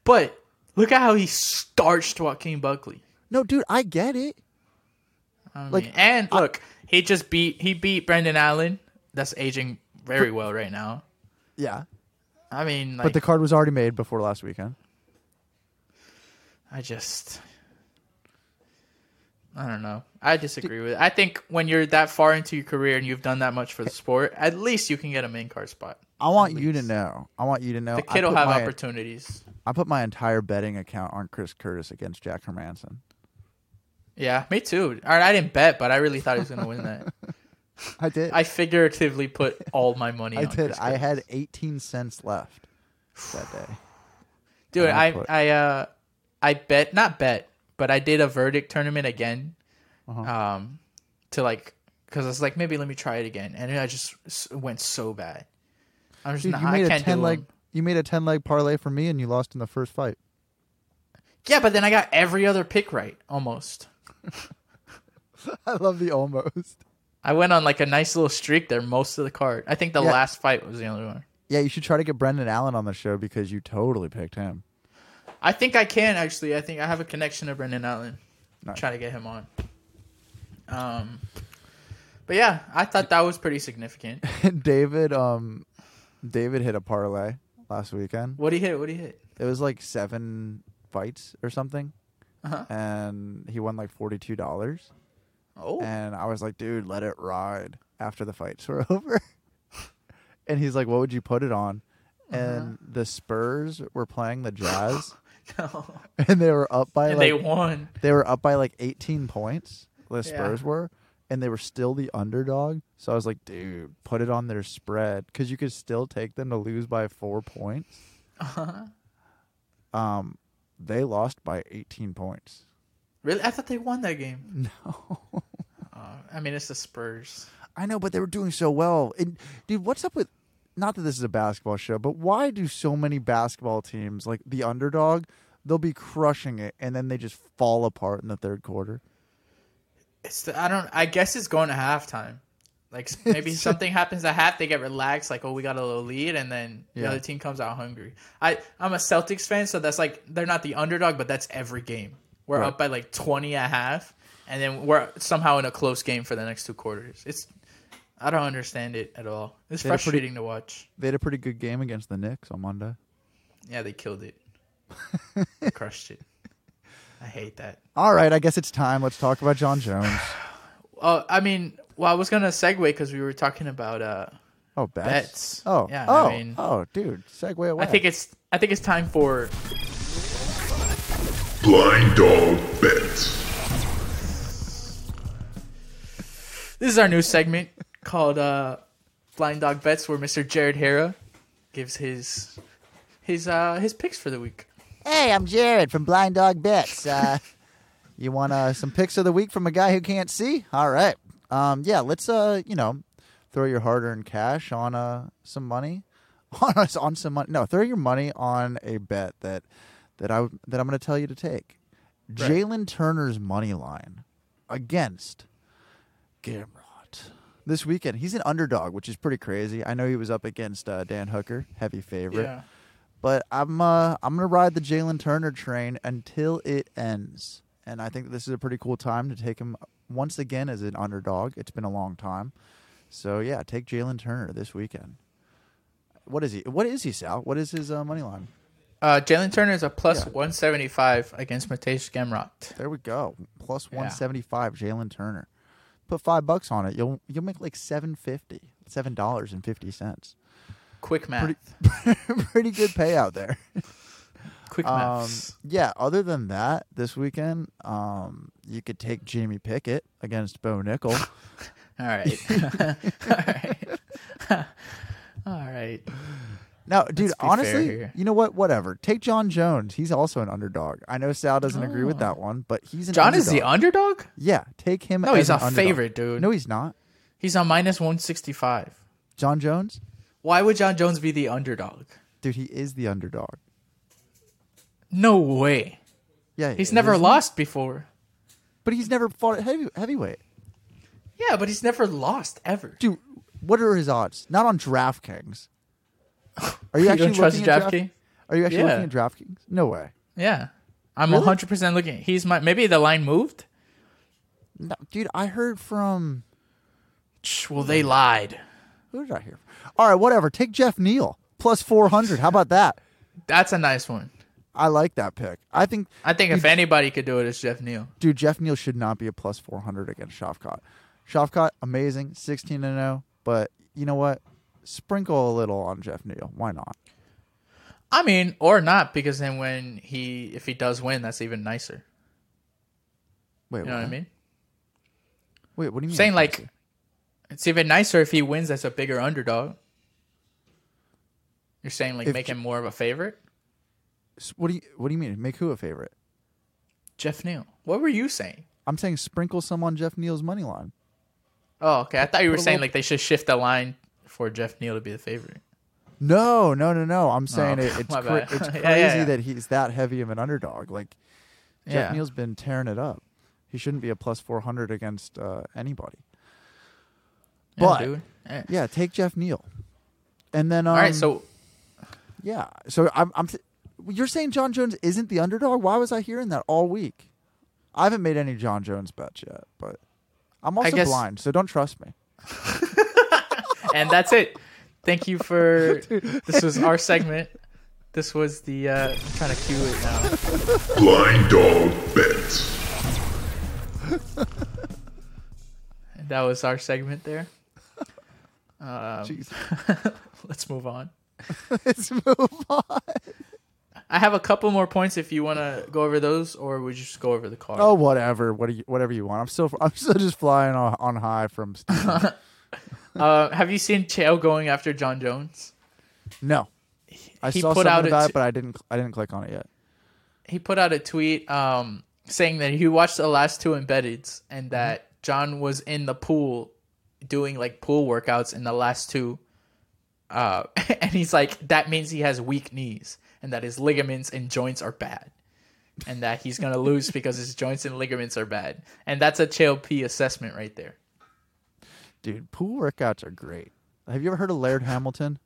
But look at how he starched Joaquin Buckley. No, dude, I get it. I Like, mean, and look, he just beat he beat Brendan Allen. That's aging very well right now. Yeah, I mean, like, but the card was already made before last weekend. I just, I don't know. I disagree with it. I think when you're that far into your career and you've done that much for the sport, at least you can get a main card spot. I want you to know. I want you to know. The kid will have my- opportunities. I put my entire betting account on Chris Curtis against Jack Hermansson. Yeah, me too. All right, I didn't bet, but I really thought he was going to win that. I did. I figuratively put all my money. I did. I had 18 cents left that day. dude. I I put- I uh I bet not bet, but I did a verdict tournament again, Uh-huh. um, to like because I was like maybe let me try it again, and I just went so bad. I'm just Dude, I made a can't 10 do leg. them. You made a 10 leg parlay for me, and you lost in the first fight. Yeah, but then I got every other pick right almost. I love the almost. I went on like a nice little streak there most of the card. I think the Yeah. last fight was the only one. Yeah, you should try to get Brendan Allen on the show because you totally picked him. I think I can actually. I think I have a connection to Brendan Allen. Nice. Try to get him on. Um, but yeah, I thought that was pretty significant. David, um, David hit a parlay last weekend. What do you hit? What do you hit? It was like seven fights or something, Uh-huh. and he won like forty two dollars. Oh, And I was like, dude, let it ride after the fights were over. and he's like, what would you put it on? And the Spurs were playing the Jazz, no. and they were up by and like they won. they were up by like 18 points. The Yeah. Spurs were, and they were still the underdog. So I was like, dude, put it on their spread because you could still take them to lose by four points. Uh-huh. Um, they lost by 18 points. Really? I thought they won that game. No, Uh, I mean, it's the Spurs. I know, but they were doing so well. And dude, what's up with? Not that this is a basketball show, but why do so many basketball teams like the underdog? They'll be crushing it, and then they just fall apart in the third quarter. It's the, I don't. I guess it's going to halftime. Like maybe something happens at half, they get relaxed, like oh we got a little lead, and then the Yeah. other team comes out hungry. I I'm a Celtics fan, so that's like they're not the underdog, but that's every game. We're Right. up by like twenty at half, and then we're somehow in a close game for the next two quarters. It's I don't understand it at all. It's They a pretty- frustrating to watch. They had a pretty good game against the Knicks on Monday. Yeah, they killed it. they crushed it. I hate that. All right, I guess it's time. Let's talk about Jon Jones. Uh, I mean, well, I was gonna segue because we were talking about uh, Oh, bets. bets. Oh, yeah. oh, I mean, oh, dude, segue away. I think it's I think it's time for Blind Dog Bets. this is our new segment called uh, Blind Dog Bets, where Mr. Jared Hara gives his his uh his picks for the week. Hey, I'm Jared from Blind Dog Bets. Uh, you want uh, some picks of the week from a guy who can't see? All right. Um, yeah, let's uh, you know, throw your hard-earned cash on uh some money, on us on some money. No, throw your money on a bet that that I that I'm going to tell you to take. Right. Jalen Turner's money line against Gamrot this weekend. He's an underdog, which is pretty crazy. I know he was up against uh, Dan Hooker, heavy favorite. Yeah. But I'm uh, I'm gonna ride the Jalen Turner train until it ends, and I think this is a pretty cool time to take him once again as an underdog. It's been a long time, so yeah, take Jalen Turner this weekend. What is he? What is he, Sal? What is his uh, money line? Uh, Jalen Turner is a plus Yeah. 175 against Mateusz Gamrot. There we go, plus Yeah. one seventy five. Jalen Turner. Put five bucks on it. You'll you'll make like seven fifty, seven dollars and fifty cents. Quick math. pretty good payout there. Quick Um, maths. yeah. Other than that, this weekend, um, you could take Jamie Pickett against Bo Nickal. All right. All right. All right. now, dude, Let's be fair honestly, you know what? Whatever. Take Jon Jones. He's also an underdog. I know Sal doesn't agree with oh. that one, but he's an Jon underdog. is the underdog? yeah. Take him. No, as he's a underdog. favorite, dude. No, he's not. He's on minus 165. Jon Jones, Why would Jon Jones be the underdog? dude, he is the underdog. No way. Yeah, He's never lost before. But he's never fought at heavy, heavyweight. Yeah, but he's never lost ever. Dude, what are his odds? Not on DraftKings. Are you You actually looking at DraftKings? Draft- Are you actually Yeah. looking at DraftKings? No way. Yeah. I'm Really? 100% looking. He's my maybe the line moved. No, dude, I heard from Well, they lied. who did I hear? From? All right, whatever. Take Jeff Neal plus four hundred. How about that? That's a nice one. I like that pick. I think, I think if anybody could do it, it's Jeff Neal. dude, Jeff Neal should not be a plus four hundred against Shavkat. Shavkat, amazing, sixteen and zero. But you know what? Sprinkle a little on Jeff Neal. Why not? I mean, or not, because then when he, if he does win, that's even nicer. Wait, You know what I mean? Wait, what do you mean? saying like, it's even nicer if he wins as a bigger underdog. You're saying like If make him more of a favorite? What do you what do you mean? Make who a favorite? Jeff Neal. What were you saying? I'm saying sprinkle some on Jeff Neal's money line. Oh, okay. I thought you were saying like they should shift the line for Jeff Neal to be the favorite. No, no, no, no. I'm saying Oh, it, it's my cra- bad. it's Yeah, crazy yeah, yeah. that he's that heavy of an underdog. Like Jeff Yeah. Neal's been tearing it up. He shouldn't be a plus 400 against uh, anybody. Yeah, But- dude. Yeah. Yeah, take Jeff Neal. And then um, All right, so yeah, so I'm I'm th- you're saying Jon Jones isn't the underdog? Why was I hearing that all week? I haven't made any Jon Jones bets yet, but I'm also guess- blind, so don't trust me. and that's it. thank you for this was our segment. This was the uh I'm trying to cue it now. Blind Dog Bets. That was our segment there. Um, Jeez. let's move on. Let's move on. I have a couple more points if you want to go over those, or would you just go over the car? Oh, whatever. What do you, whatever you want. I'm still, I'm still just flying on, on high from. Steve. Uh, have you seen Chael going after Jon Jones? no, I He saw put something out about t- it, but I didn't, I didn't click on it yet. He put out a tweet um, saying that he watched the last two embeddeds and that Jon was in the pool doing like pool workouts in the last two. Uh, and he's like, that means he has weak knees and that his ligaments and joints are bad. And that he's going to lose because his joints and ligaments are bad. And that's a Chael P assessment right there. Dude, pool workouts are great. Have you ever heard of Laird Hamilton?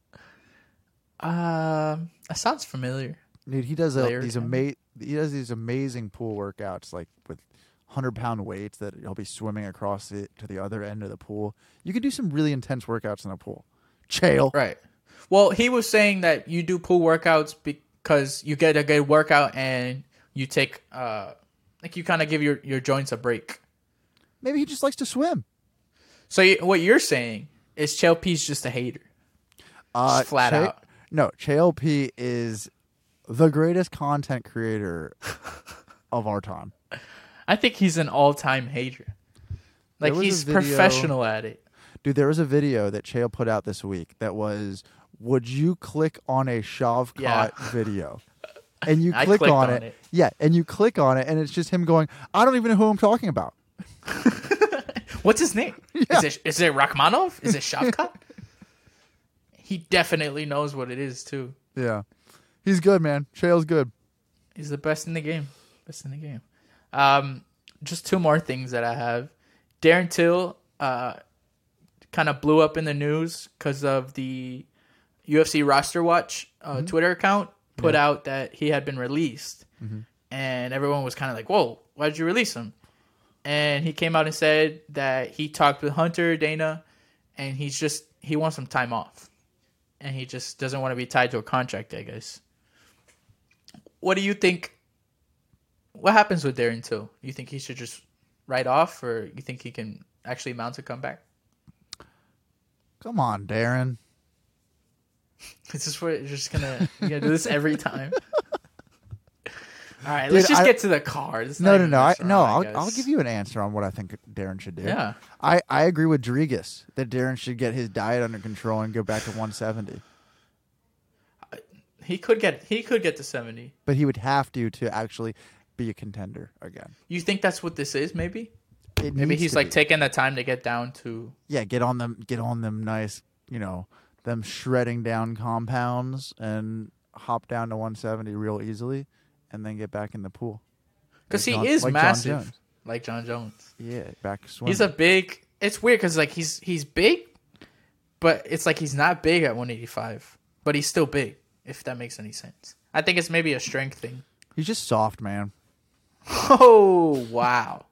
Um, that sounds familiar. Dude, he does a, these ama- he does these amazing pool workouts like with hundred pound weights that he'll be swimming across it to the other end of the pool. You can do some really intense workouts in a pool. Chael. Right. Well, he was saying that you do pool workouts because you get a good workout and you take uh like you kind of give your your joints a break. Maybe he just likes to swim. So you, what you're saying is Chael P's just a hater. Uh, Just flat out. No, Chael P is the greatest content creator of our time. I think he's an all-time hater. Like he's video- professional at it. Dude, there was a video that Chael put out this week that was would you click on a Shavkat Yeah. video? And you click on, on it. it. Yeah, and you click on it and it's just him going, I don't even know who I'm talking about. What's his name? Is it is it Rakhmonov? Is it Shavkat? he definitely knows what it is too. Yeah. He's good, man. Chael's good. He's the best in the game. Best in the game. Um, just two more things that I have. Darren Till uh, kind of blew up in the news because of the UFC Roster Watch uh, Twitter account put out that he had been released, and everyone was kind of like, "Whoa, why did you release him?" And he came out and said that he talked with Hunter Dana, and he's just he wants some time off, and he just doesn't want to be tied to a contract. I guess. What do you think? What happens with Darren Till? You think he should just write off, or you think he can actually mount a comeback? Come on, Darren. Is this what you're just gonna you're gonna do this every time? All right, Dude, let's just I- get to the card. Let's No, no, even no. I, no, I I'll, I'll guess. give you an answer on what I think Darren should do. Yeah, I, I agree with Dricus that Darren should get his diet under control and go back to 170. he could get he could get to seventy. But he would have to to actually be a contender again. You think that's what this is? Maybe It maybe needs he's to like be. taking the time to get down to. yeah, get on them, get on them nice, you know, them shredding down compounds and hop down to 170 real easily, and then get back in the pool. Because Like he is like massive, Jones. like Jon Jones. Yeah, back swimming. He's a big. It's weird because like he's he's big, but it's like he's not big at 185, but he's still big. If that makes any sense, I think it's maybe a strength thing. He's just soft, man. Oh wow!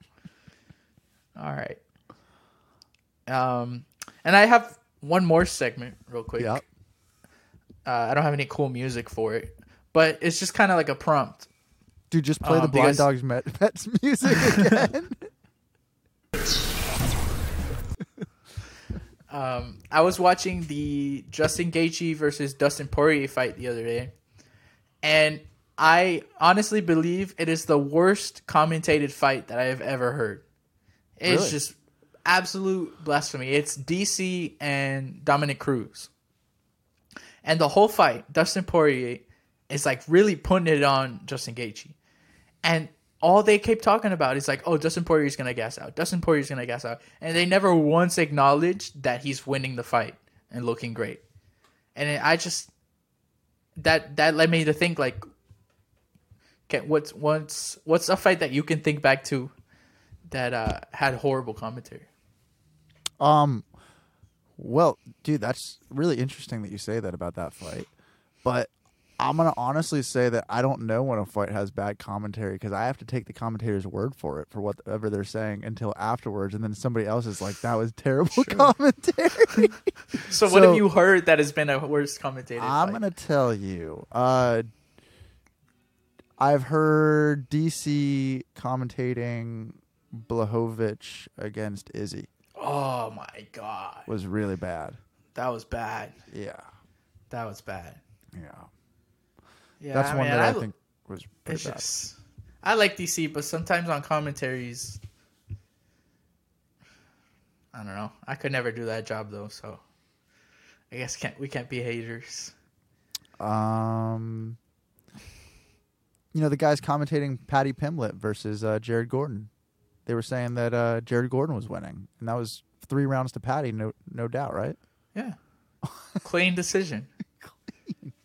All right. Um, and I have one more segment real quick. Yep. Uh, I don't have any cool music for it, but it's just kind of like a prompt. Dude, just play the Um, Blind because- Dogs Met- Pets music again. Um, I was watching the Justin Gaethje versus Dustin Poirier fight the other day, and I honestly believe it is the worst commentated fight that I have ever heard. It's Really? just absolute blasphemy. It's DC and Dominick Cruz, and the whole fight, Dustin Poirier is like really putting it on Justin Gaethje, and all they keep talking about is like, oh, Dustin Poirier's gonna gas out. Dustin Poirier's gonna gas out, and they never once acknowledged that he's winning the fight and looking great. And I just that that led me to think like, okay, what's what's what's a fight that you can think back to that uh, had horrible commentary? Um, well, dude, that's really interesting that you say that about that fight. But I'm gonna honestly say that I don't know when a fight has bad commentary because I have to take the commentator's word for it for whatever they're saying until afterwards, and then somebody else is like, "That was terrible commentary." So, what have you heard that has been a worse commentator? I'm fight? gonna tell you. Uh, I've heard DC commentating Blachowicz against Izzy Oh my god, was really bad. that was bad. Yeah, That was bad. yeah. Yeah, That's I one mean, that I, think was pretty It's bad. just I like DC, but sometimes on commentaries, I don't know. I could never do that job though, so I guess can't we can't be haters. Um, you know, the guys commentating Paddy Pimblett versus uh, Jared Gordon. They were saying that uh, Jared Gordon was winning, and that was three rounds to Paddy, no, no doubt, right? Yeah, clean decision.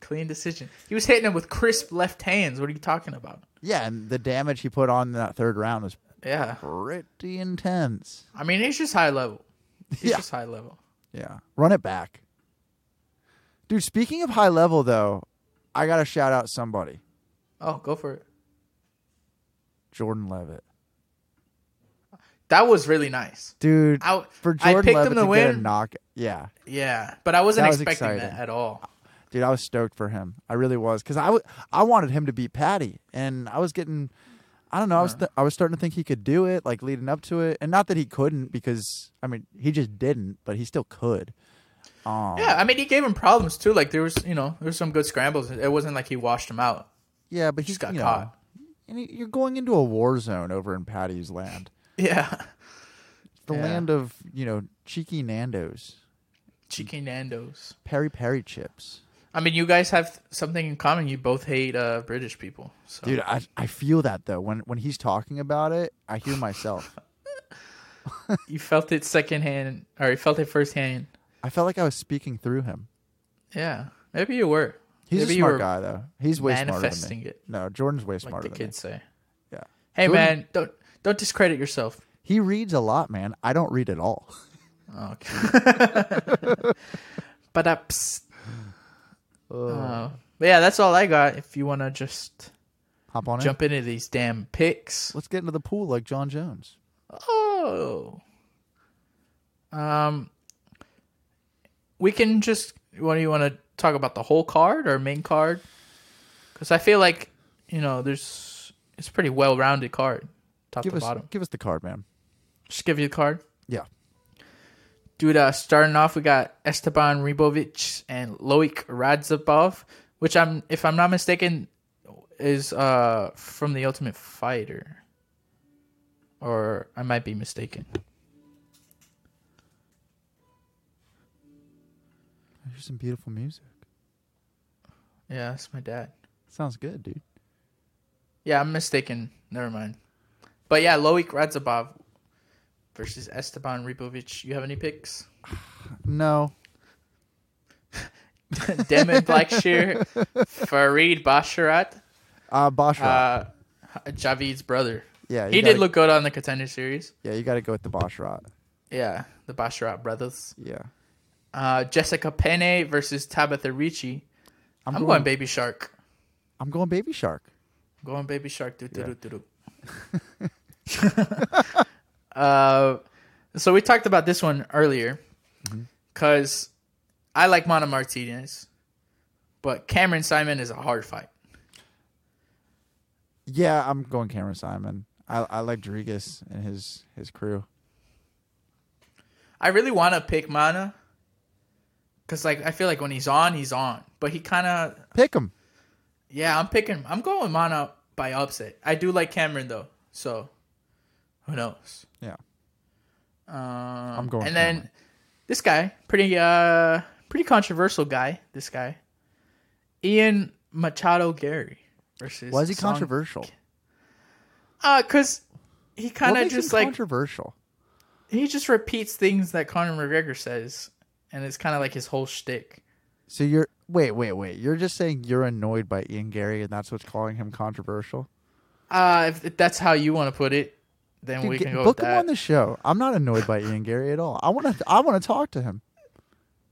Clean decision. He was hitting him with crisp left hands. What are you talking about? Yeah, and the damage he put on in that third round was Yeah, pretty intense. I mean he's just high level. He's Yeah. just high level. Yeah, run it back, dude. Speaking of high level, though, I gotta shout out somebody, Oh, go for it. Jordan Leavitt, That was really nice. dude. I, for I picked Leavitt him to to get a win. knock, yeah, Yeah, but I wasn't That was expecting exciting. that at all. dude, I was stoked for him. I really was because I, w- I wanted him to beat Paddy, and I was getting, I don't know, I was th- I was starting to think he could do it, like leading up to it, and not that he couldn't because I mean he just didn't, but he still could. Um, Yeah, I mean he gave him problems too. Like there was, you know, there was some good scrambles. It wasn't like he washed him out. yeah, but He he's just got you know, caught. and you're going into a war zone over in Paddy's land, Yeah, the Yeah. land of you know cheeky Nando's, cheeky Nando's. peri peri chips. I mean, you guys have something in common. You both hate uh, British people. So. Dude, I I feel that though when when he's talking about it, I hear myself. you felt it secondhand, or you felt it firsthand. I felt like I was speaking through him. Yeah, maybe you were. He's maybe a you smart were guy though. He's way smarter than manifesting me. it, No, Jordan's way like smarter the than kids say. me. Yeah. Hey Jordan- man, don't don't discredit yourself. He reads a lot, man. I don't read at all. Okay. but ups. Oh. Uh, but yeah, that's all I got. If you want to just Hop on jump into these damn picks. Let's get into the pool like Jon Jones. Oh. Um, we can just. What do you want to talk about the whole card or main card? Because I feel like you know there's it's a pretty well rounded card, top Give to us bottom. give us the card, man. Just give you the card. Yeah. Dude, uh, starting off, we got Esteban Ribovic and Loik Radzhabov, which I'm, if I'm not mistaken, is uh from the Ultimate Fighter, or I might be mistaken. Here's some beautiful music. Yeah, that's my dad. Sounds good, dude. Yeah, I'm mistaken. Never mind. But yeah, Loik Radzhabov versus Esteban Ribovic. You have any picks? No. Da'Mon Blackshear, Farid Basharat, Uh Boschra. uh, Javid's brother. yeah, He gotta, did look good on the contender series. Yeah, you got to go with the Boschrot. Yeah, the Basharat brothers. Yeah. Uh, Jessica Penne versus Tabitha Ricci. I'm, I'm, going, going Baby Shark. I'm going Baby Shark. Going Baby Shark. Do, do, do, do, do. uh, so we talked about this one earlier because I like Mana Martinez, but Cameron Saaiman is a hard fight. Yeah, I'm going Cameron Saaiman. I I like Rodriguez and his his crew. I really want to pick Mana because, like, I feel like when he's on, he's on, but he kind of Pick him. Yeah, I'm picking. I'm going Mana by upset. I do like Cameron though, so who knows? Yeah. Um, I'm going And then this guy, pretty uh, pretty controversial guy. This guy, Ian Machado Garry versus. Why is he Song- controversial? Uh, cause he kind of just like controversial. he just repeats things that Conor McGregor says, and it's kind of like his whole shtick. So you're wait, wait, wait. You're just saying you're annoyed by Ian Garry, and that's what's calling him controversial. Uh, if, if that's how you want to put it, then Dude, we get- can go book him that. on the show. I'm not annoyed by Ian Garry at all. I want to. I want to talk to him.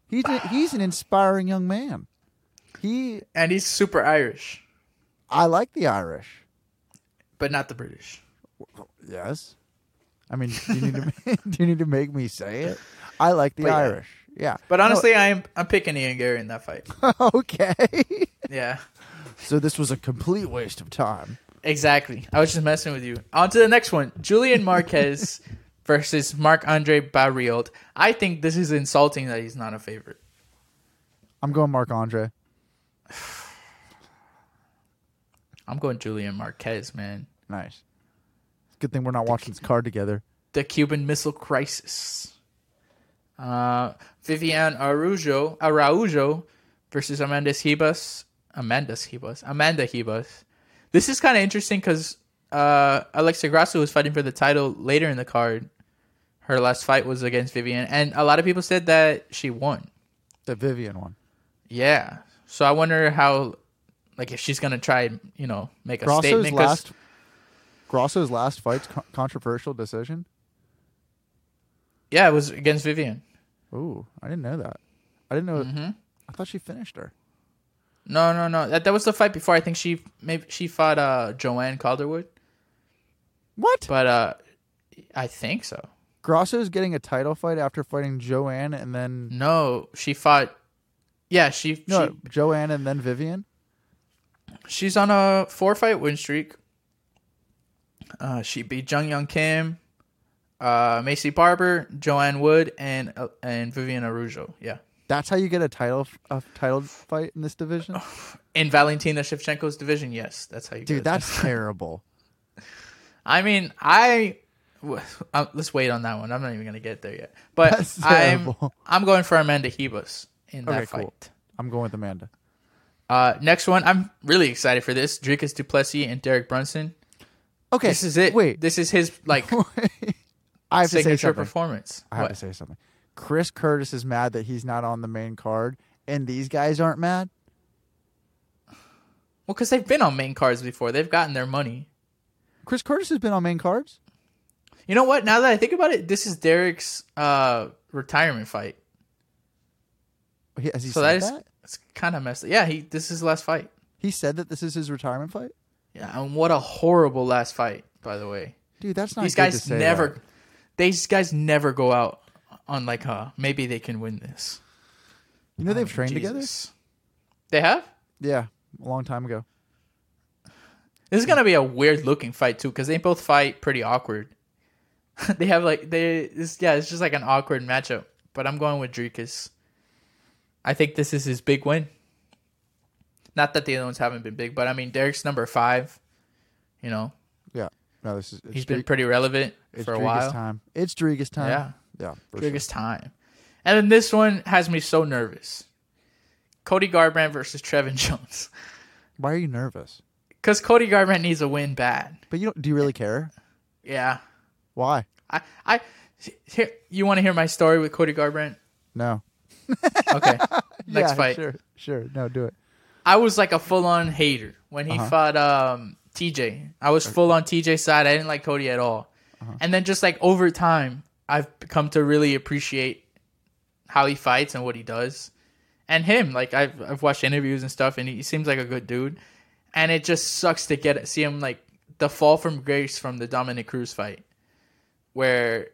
He's a, he's an inspiring young man. He, and he's super Irish, I like the Irish. but not the British. Yes. I mean, do you need to do you need to make me say it? I like the But. Irish. Yeah. But honestly, I'm I'm picking Ian Garry in that fight. Okay. Yeah, so this was a complete waste of time. Exactly. I was just messing with you. On to the next one: Julian Marquez versus Marc Andre Barriot. I think this is insulting that he's not a favorite. I'm going Marc Andre. I'm going Julian Marquez, man. Nice. Good thing we're not watching this card together. the Cuban Missile Crisis. Uh, Vivian Araujo, Araujo versus Amanda Ribas. Amanda Ribas. Amanda Ribas. This is kind of interesting because uh, Alexa Grasso was fighting for the title later in the card. Her last fight was against Vivian, and a lot of people said that she won. The Vivian one. Yeah. So I wonder how, like, if she's gonna try, and, you know, make a Grasso's statement. last Grasso's last fight's co- controversial decision. yeah, it was against Vivian. Ooh, I didn't know that. I didn't know. Mm-hmm. I thought she finished her. No, no, no. That that was the fight before. I think she maybe she fought uh Joanne Calderwood, What? but uh I think so. Grasso's getting a title fight after fighting Joanne and then No, she fought. Yeah, she, no Joanne and then Vivian. she's on a four fight win streak. Uh, she beat Jung Young Kim, uh, Maycee Barber, Joanne Wood, and uh, and Vivian Araujo. Yeah, That's how you get a title a title fight in this division. in Valentina Shevchenko's division. Yes, that's how you. Dude, get it. Dude, that's terrible. I mean, I uh, let's wait on that one. I'm not even gonna get there yet. But That's I'm terrible. I'm going for Amanda Ribas in that Okay, fight. cool. I'm going with Amanda. Uh, next one, I'm really excited for this. Dricus Du Plessis and Derek Brunson. Okay, This is it. Wait, this is his like I have to say something. performance. I have What? to say something. Chris Curtis is mad that he's not on the main card, and these guys aren't mad. Well, because they've been on main cards before. They've gotten their money. Chris Curtis has been on main cards. You know what? Now that I think about it, this is Derek's uh, retirement fight. He, has he So said that is that? it's kind of messed up. Yeah, he this is his last fight. He said that this is his retirement fight. Yeah, and what a horrible last fight, by the way. Dude, that's not these guys never that. these guys never go out on like uh maybe they can win this You know they've Oh, trained together. Jesus. they have Yeah, a long time ago. this is gonna be a weird looking fight too because they both fight pretty awkward they have like they this yeah it's just like an awkward matchup but i'm going with Dricus. i think this is his big win not that the other ones haven't been big but i mean derek's number five you know Yeah, no, this is. It's he's been Dri- pretty relevant it's for a Driga's while time. It's Driga's time. Yeah. Yeah, for sure. biggest time. And then this one has me so nervous. Cody Garbrandt versus Trevin Jones. Why are you nervous? Because Cody Garbrandt needs a win bad. But you don't. Do you really care? Yeah. Why? I, I, here, you want to hear my story with Cody Garbrandt? No. Okay. Next yeah, fight. Sure, sure. No, do it. I was like a full on hater when he Uh-huh. fought um, TJ. I was full on TJ side. I didn't like Cody at all. Uh-huh. And then just like over time, I've come to really appreciate how he fights and what he does. And him, like I've I've watched interviews and stuff, and he seems like a good dude. And it just sucks to get see him like the fall from grace from the Dominick Cruz fight, where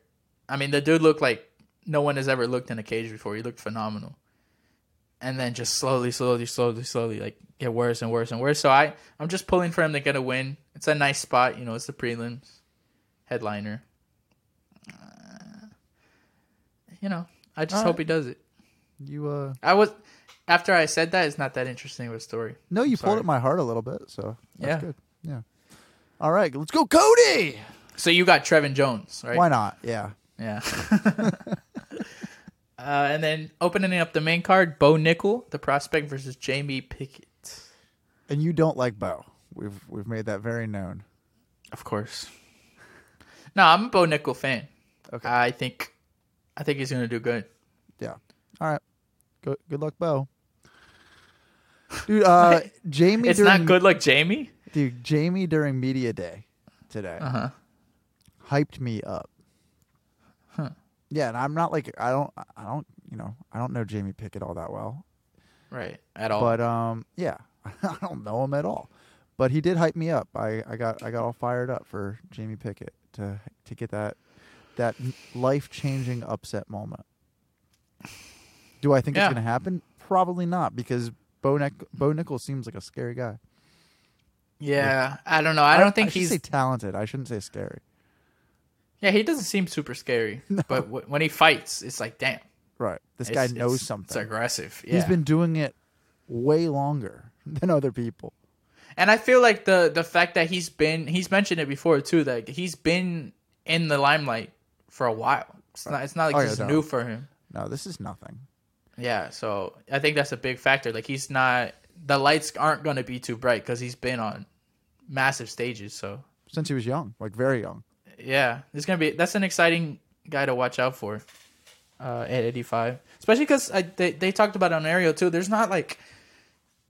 I mean the dude looked like no one has ever looked in a cage before. He looked phenomenal and then just slowly, slowly, slowly, slowly, like get worse and worse and worse. So I, I'm just pulling for him to get a win. It's a nice spot, you know. It's the prelims, headliner. Uh, you know, I just All hope right. he does it. You uh. I was after I said that, it's not that interesting of a story. No, you pulled Sorry. at my heart a little bit, so that's Yeah. good. Yeah. All right, let's go, Cody. So you got Trevin Jones, right? Why not? Yeah. Yeah. uh, and then opening up the main card, Bo Nickal, the prospect versus Jamie Pickett. And you don't like Bo. We've we've made that very known. Of course. No, I'm a Bo Nickal fan. Okay. I think, I think he's gonna do good. Yeah. All right. Good good luck, Bo. Dude, uh Jamie It's during, not good like Jamie. Dude, Jamie during media day today Uh huh. hyped me up. Huh. Yeah, and I'm not like I don't I don't, you know, I don't know Jamie Pickett all that well. right at all. But um, yeah, I don't know him at all. But he did hype me up. I, I got I got all fired up for Jamie Pickett to to get that that life changing upset moment. Do I think Yeah. it's going to happen? Probably not because Bo, Nick- Bo Nichols seems like a scary guy. yeah, I don't know. I don't think I he's say talented. I shouldn't say scary. yeah. He doesn't seem super scary, but w- when he fights, it's like damn. Right. This It's- guy knows it's- something. It's aggressive. Yeah. He's been doing it way longer than other people. And I feel like the the fact that he's been he's mentioned it before too that he's been in the limelight for a while. It's not it's not like Oh, this yeah, is no. new for him. No, this is nothing. Yeah, so I think that's a big factor. Like he's not the lights aren't going to be too bright because he's been on massive stages. So Since he was young, like very young. yeah, it's gonna be that's an exciting guy to watch out for uh, at 85, especially because they they talked about on Ariel too. There's not like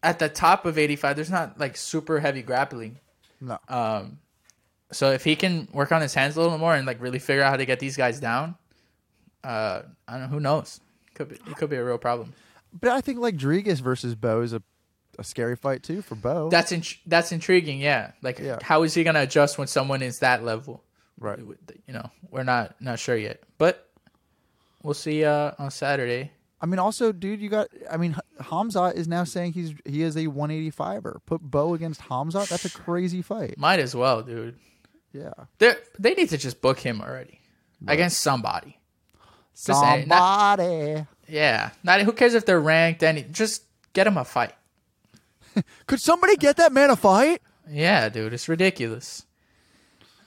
at the top of 85. There's not like super heavy grappling. No. Um, so if he can work on his hands a little more and like really figure out how to get these guys down, uh, I don't know. Who knows? Could be it could be a real problem. But I think like Rodriguez versus Bo is a, a scary fight too for Bo. That's in, that's intriguing. Yeah, like Yeah. how is he gonna adjust when someone is that level? right. You know, we're not not sure yet, but we'll see uh, on Saturday. I mean, also, dude, you got. I mean, H- Khamzat is now saying he's he is a 185er. Put Bo against Khamzat. That's a crazy fight. Might as well, dude. Yeah. They they need to just book him already against somebody. Somebody. Yeah, not who cares if they're ranked. Any just get him a fight. Could somebody get that man a fight? Yeah, dude, it's ridiculous.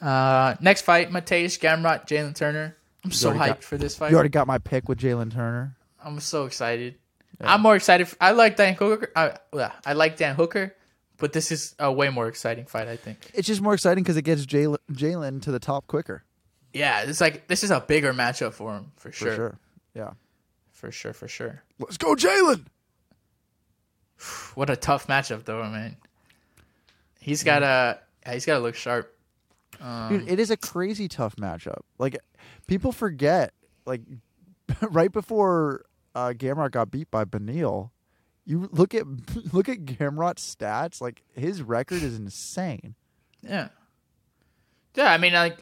Uh, next fight: Mateusz Gamrot, Jalen Turner. I'm so hyped got- for this fight. You already got my pick with Jalen Turner. I'm so excited. I'm more excited. I like Dan Hooker. I, yeah, I like Dan Hooker, but this is a way more exciting fight. I think. It's just more exciting because it gets Jalen Jalen to the top quicker. Yeah, it's like this is a bigger matchup for him for For sure. sure. Yeah. For sure, for sure. Let's go, Jalen. What a tough matchup, though, man. He's gotta, he's gotta look sharp. Um, Dude, it is a crazy tough matchup. Like people forget, like right before uh, got beat by Beneil, you look at look at Gamrot's stats. Like his record is insane. Yeah, yeah. I mean, like,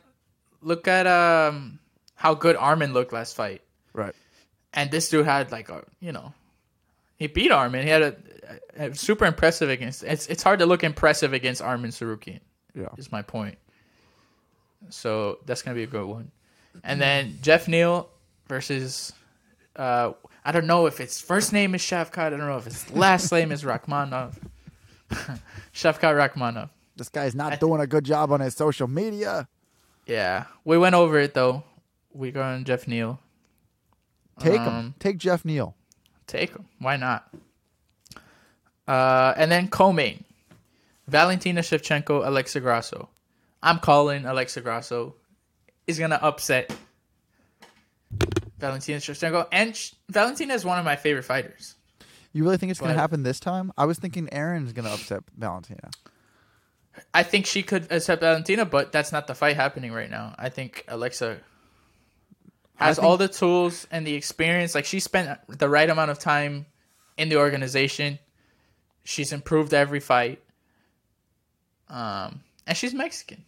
look at um how good Arman looked last fight, Right. and this dude had like a, you know, he beat Arman. He had a, a super impressive against. It's it's hard to look impressive against Arman Tsarukyan. Yeah. is my point. So that's gonna be a good one. And then Jeff Neal versus uh I don't know if his first name is Shavkat, I don't know if his last name is Rakhmonov. Shavkat Rakhmonov. This guy's not doing a good job on his social media. Yeah. We went over it though. We go on Jeff Neal. Take him. Um, Take Jeff Neal. Take him. Why not? Uh, and then co-main, Valentina Shevchenko, Alexa Grasso. I'm calling Alexa Grasso is gonna upset Valentina Shevchenko, and Sh- Valentina is one of my favorite fighters. You really think it's going to happen this time? I was thinking Erin's going to upset Valentina. I think she could upset Valentina, but that's not the fight happening right now. I think Alexa has think- all the tools and the experience. Like she spent the right amount of time in the organization. She's improved every fight. Um, and she's Mexican.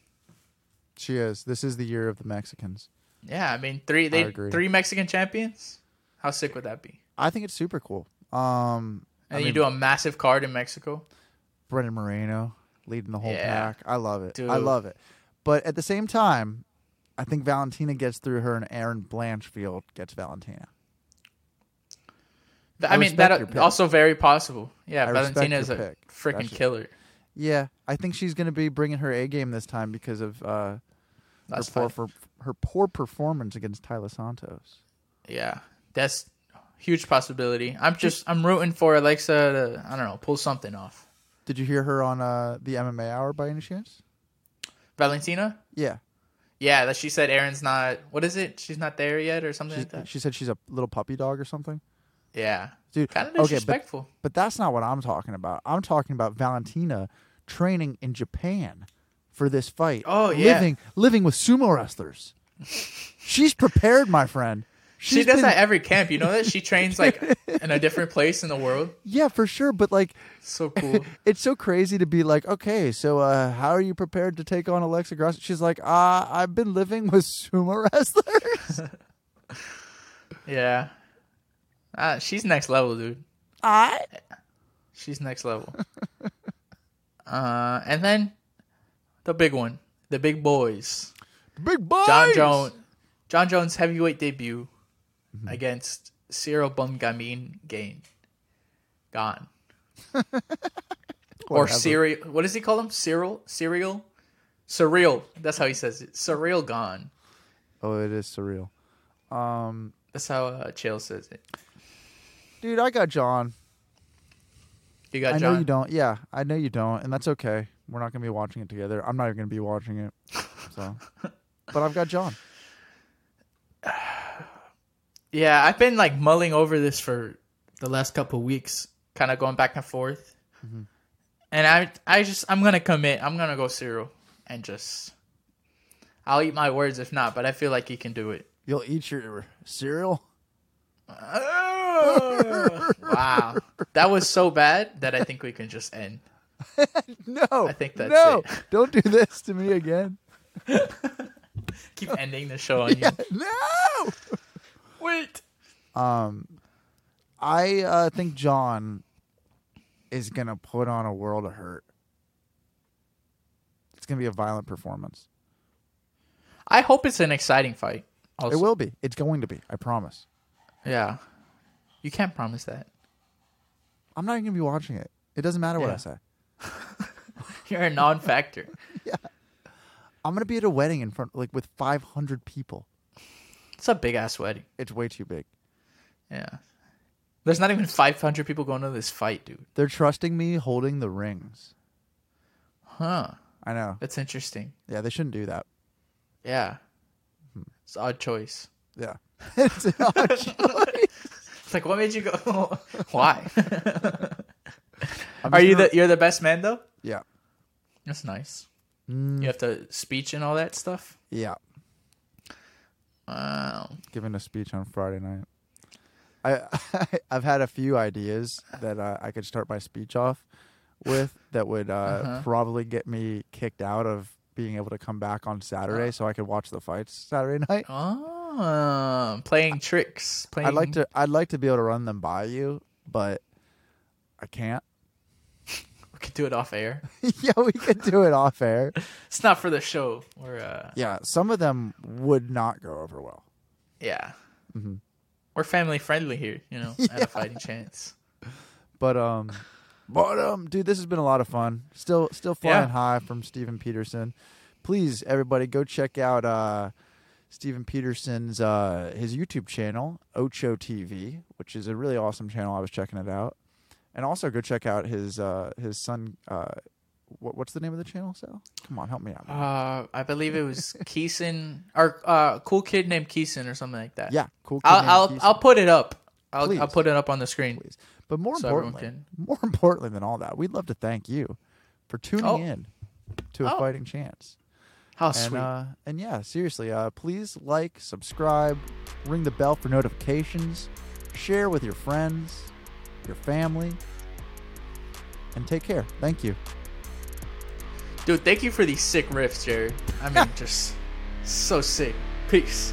She is. This is the year of the Mexicans. Yeah, I mean three they three Mexican champions. How sick would that be? I think it's super cool. Um, And I you mean, do a massive card in Mexico. Brandon Moreno leading the whole Yeah. pack. I love it. Dude. I love it. But at the same time, I think Valentina gets through her and Erin Blanchfield gets Valentina. I I, mean that also very possible. Yeah, I Valentina is a freaking killer. Yeah, I think she's going to be bringing her A game this time because of uh, her, poor, for, her poor performance against Taila Santos. Yeah, that's huge possibility. I'm just I'm rooting for Alexa to I don't know pull something off. Did you hear her on uh, the MMA Hour by any chance? Valentina, Yeah, yeah, that she said Erin's not. What is it? She's not there yet, or something she, like that. she said she's a little puppy dog or something. Yeah, Dude, kind of okay, but disrespectful. But that's not what I'm talking about. I'm talking about Valentina training in Japan for this fight. Oh, yeah. living living with sumo wrestlers. She's prepared, my friend. she does been- that every camp. You know that she trains like in a different place in the world. Yeah, for sure. But like, So cool. it's so crazy to be like, okay, so uh, how are you prepared to take on Alexa Grasso? She's like, uh, I've been living with sumo wrestlers. yeah. Uh, she's next level, dude. I She's next level. uh, and then the big one, the big boys. big boys. Jon Jones, Jon Jones heavyweight debut Mm-hmm. against Cyril Bumgamin Gain. Gone. or. Cyril. What does he call him? Cyril? Cyril? Surreal. That's how he says it. Surreal gone. Oh, it is surreal. Um, That's how uh, Chael says it. dude, I got Jon. You got I Jon. know you don't. Yeah, I know you don't, and that's okay. We're not gonna be watching it together. I'm not even gonna be watching it. So, but I've got Jon. Yeah, I've been like mulling over this for the last couple weeks, kind of going back and forth. Mm-hmm. And I, I just, I'm gonna commit. I'm gonna go Cyril and just, I'll eat my words if not, but I feel like he can do it. You'll eat your cereal. wow, that was so bad that I think we can just end. No, I think that's no. it. Don't do this to me again. Keep ending the show on you. No. Wait. Um, I uh, think Jon is gonna put on a world of hurt. It's gonna be a violent performance. I hope it's an exciting fight. Also. It will be. It's going to be. I promise. Yeah. You can't promise that. I'm not even gonna be watching it. It doesn't matter what Yeah. I say. You're a non-factor. yeah. I'm gonna be at a wedding in front, like with 500 people. It's a big ass wedding. It's way too big. Yeah. There's not even 500 people going to this fight, dude. They're trusting me holding the rings. Huh. I know. That's interesting. Yeah, they shouldn't do that. Yeah. Hmm. It's an odd choice. Yeah. it's an odd choice. It's like, what made you go? Why? I'm Are you gonna- the you're the best man though? Yeah. That's nice. Mm, You have to speech and all that stuff. yeah. Wow. Giving a speech on Friday night. I I've had a few ideas that uh, I could start my speech off with that would uh, Uh-huh. probably get me kicked out of being able to come back on Saturday so I could watch the fights Saturday night. Oh, playing tricks. Playing. I'd like to I'd like to be able to run them by you, but I can't. We could do it off air. yeah, we could do it off air. It's not for the show. We're uh, Yeah, some of them would not go over well. yeah. Mhm. We're family friendly here. You know, at a fighting chance. But um, but um, dude, this has been a lot of fun. Still, still flying Yeah. high from Steven Peterson. Please, everybody, go check out uh, Steven Peterson's uh his YouTube channel, Ocho TV, which is a really awesome channel. I was checking it out, and also go check out his uh his son. Uh, what, what's the name of the channel? Sal? Come on, help me out. Uh, I believe it was Keeson or uh, cool kid named Keeson or something like that. yeah, cool. kid I'll named I'll. I'll put it up. I'll Please. I'll put it up on the screen. please. But more So importantly, more importantly than all that, we'd love to thank you for tuning Oh. in to a Oh. fighting chance. How And sweet. uh, and yeah, seriously, uh, please like, subscribe, ring the bell for notifications, share with your friends, your family, and take care. Thank you. Dude, thank you for these sick riffs, Jared. I mean, just so sick. Peace.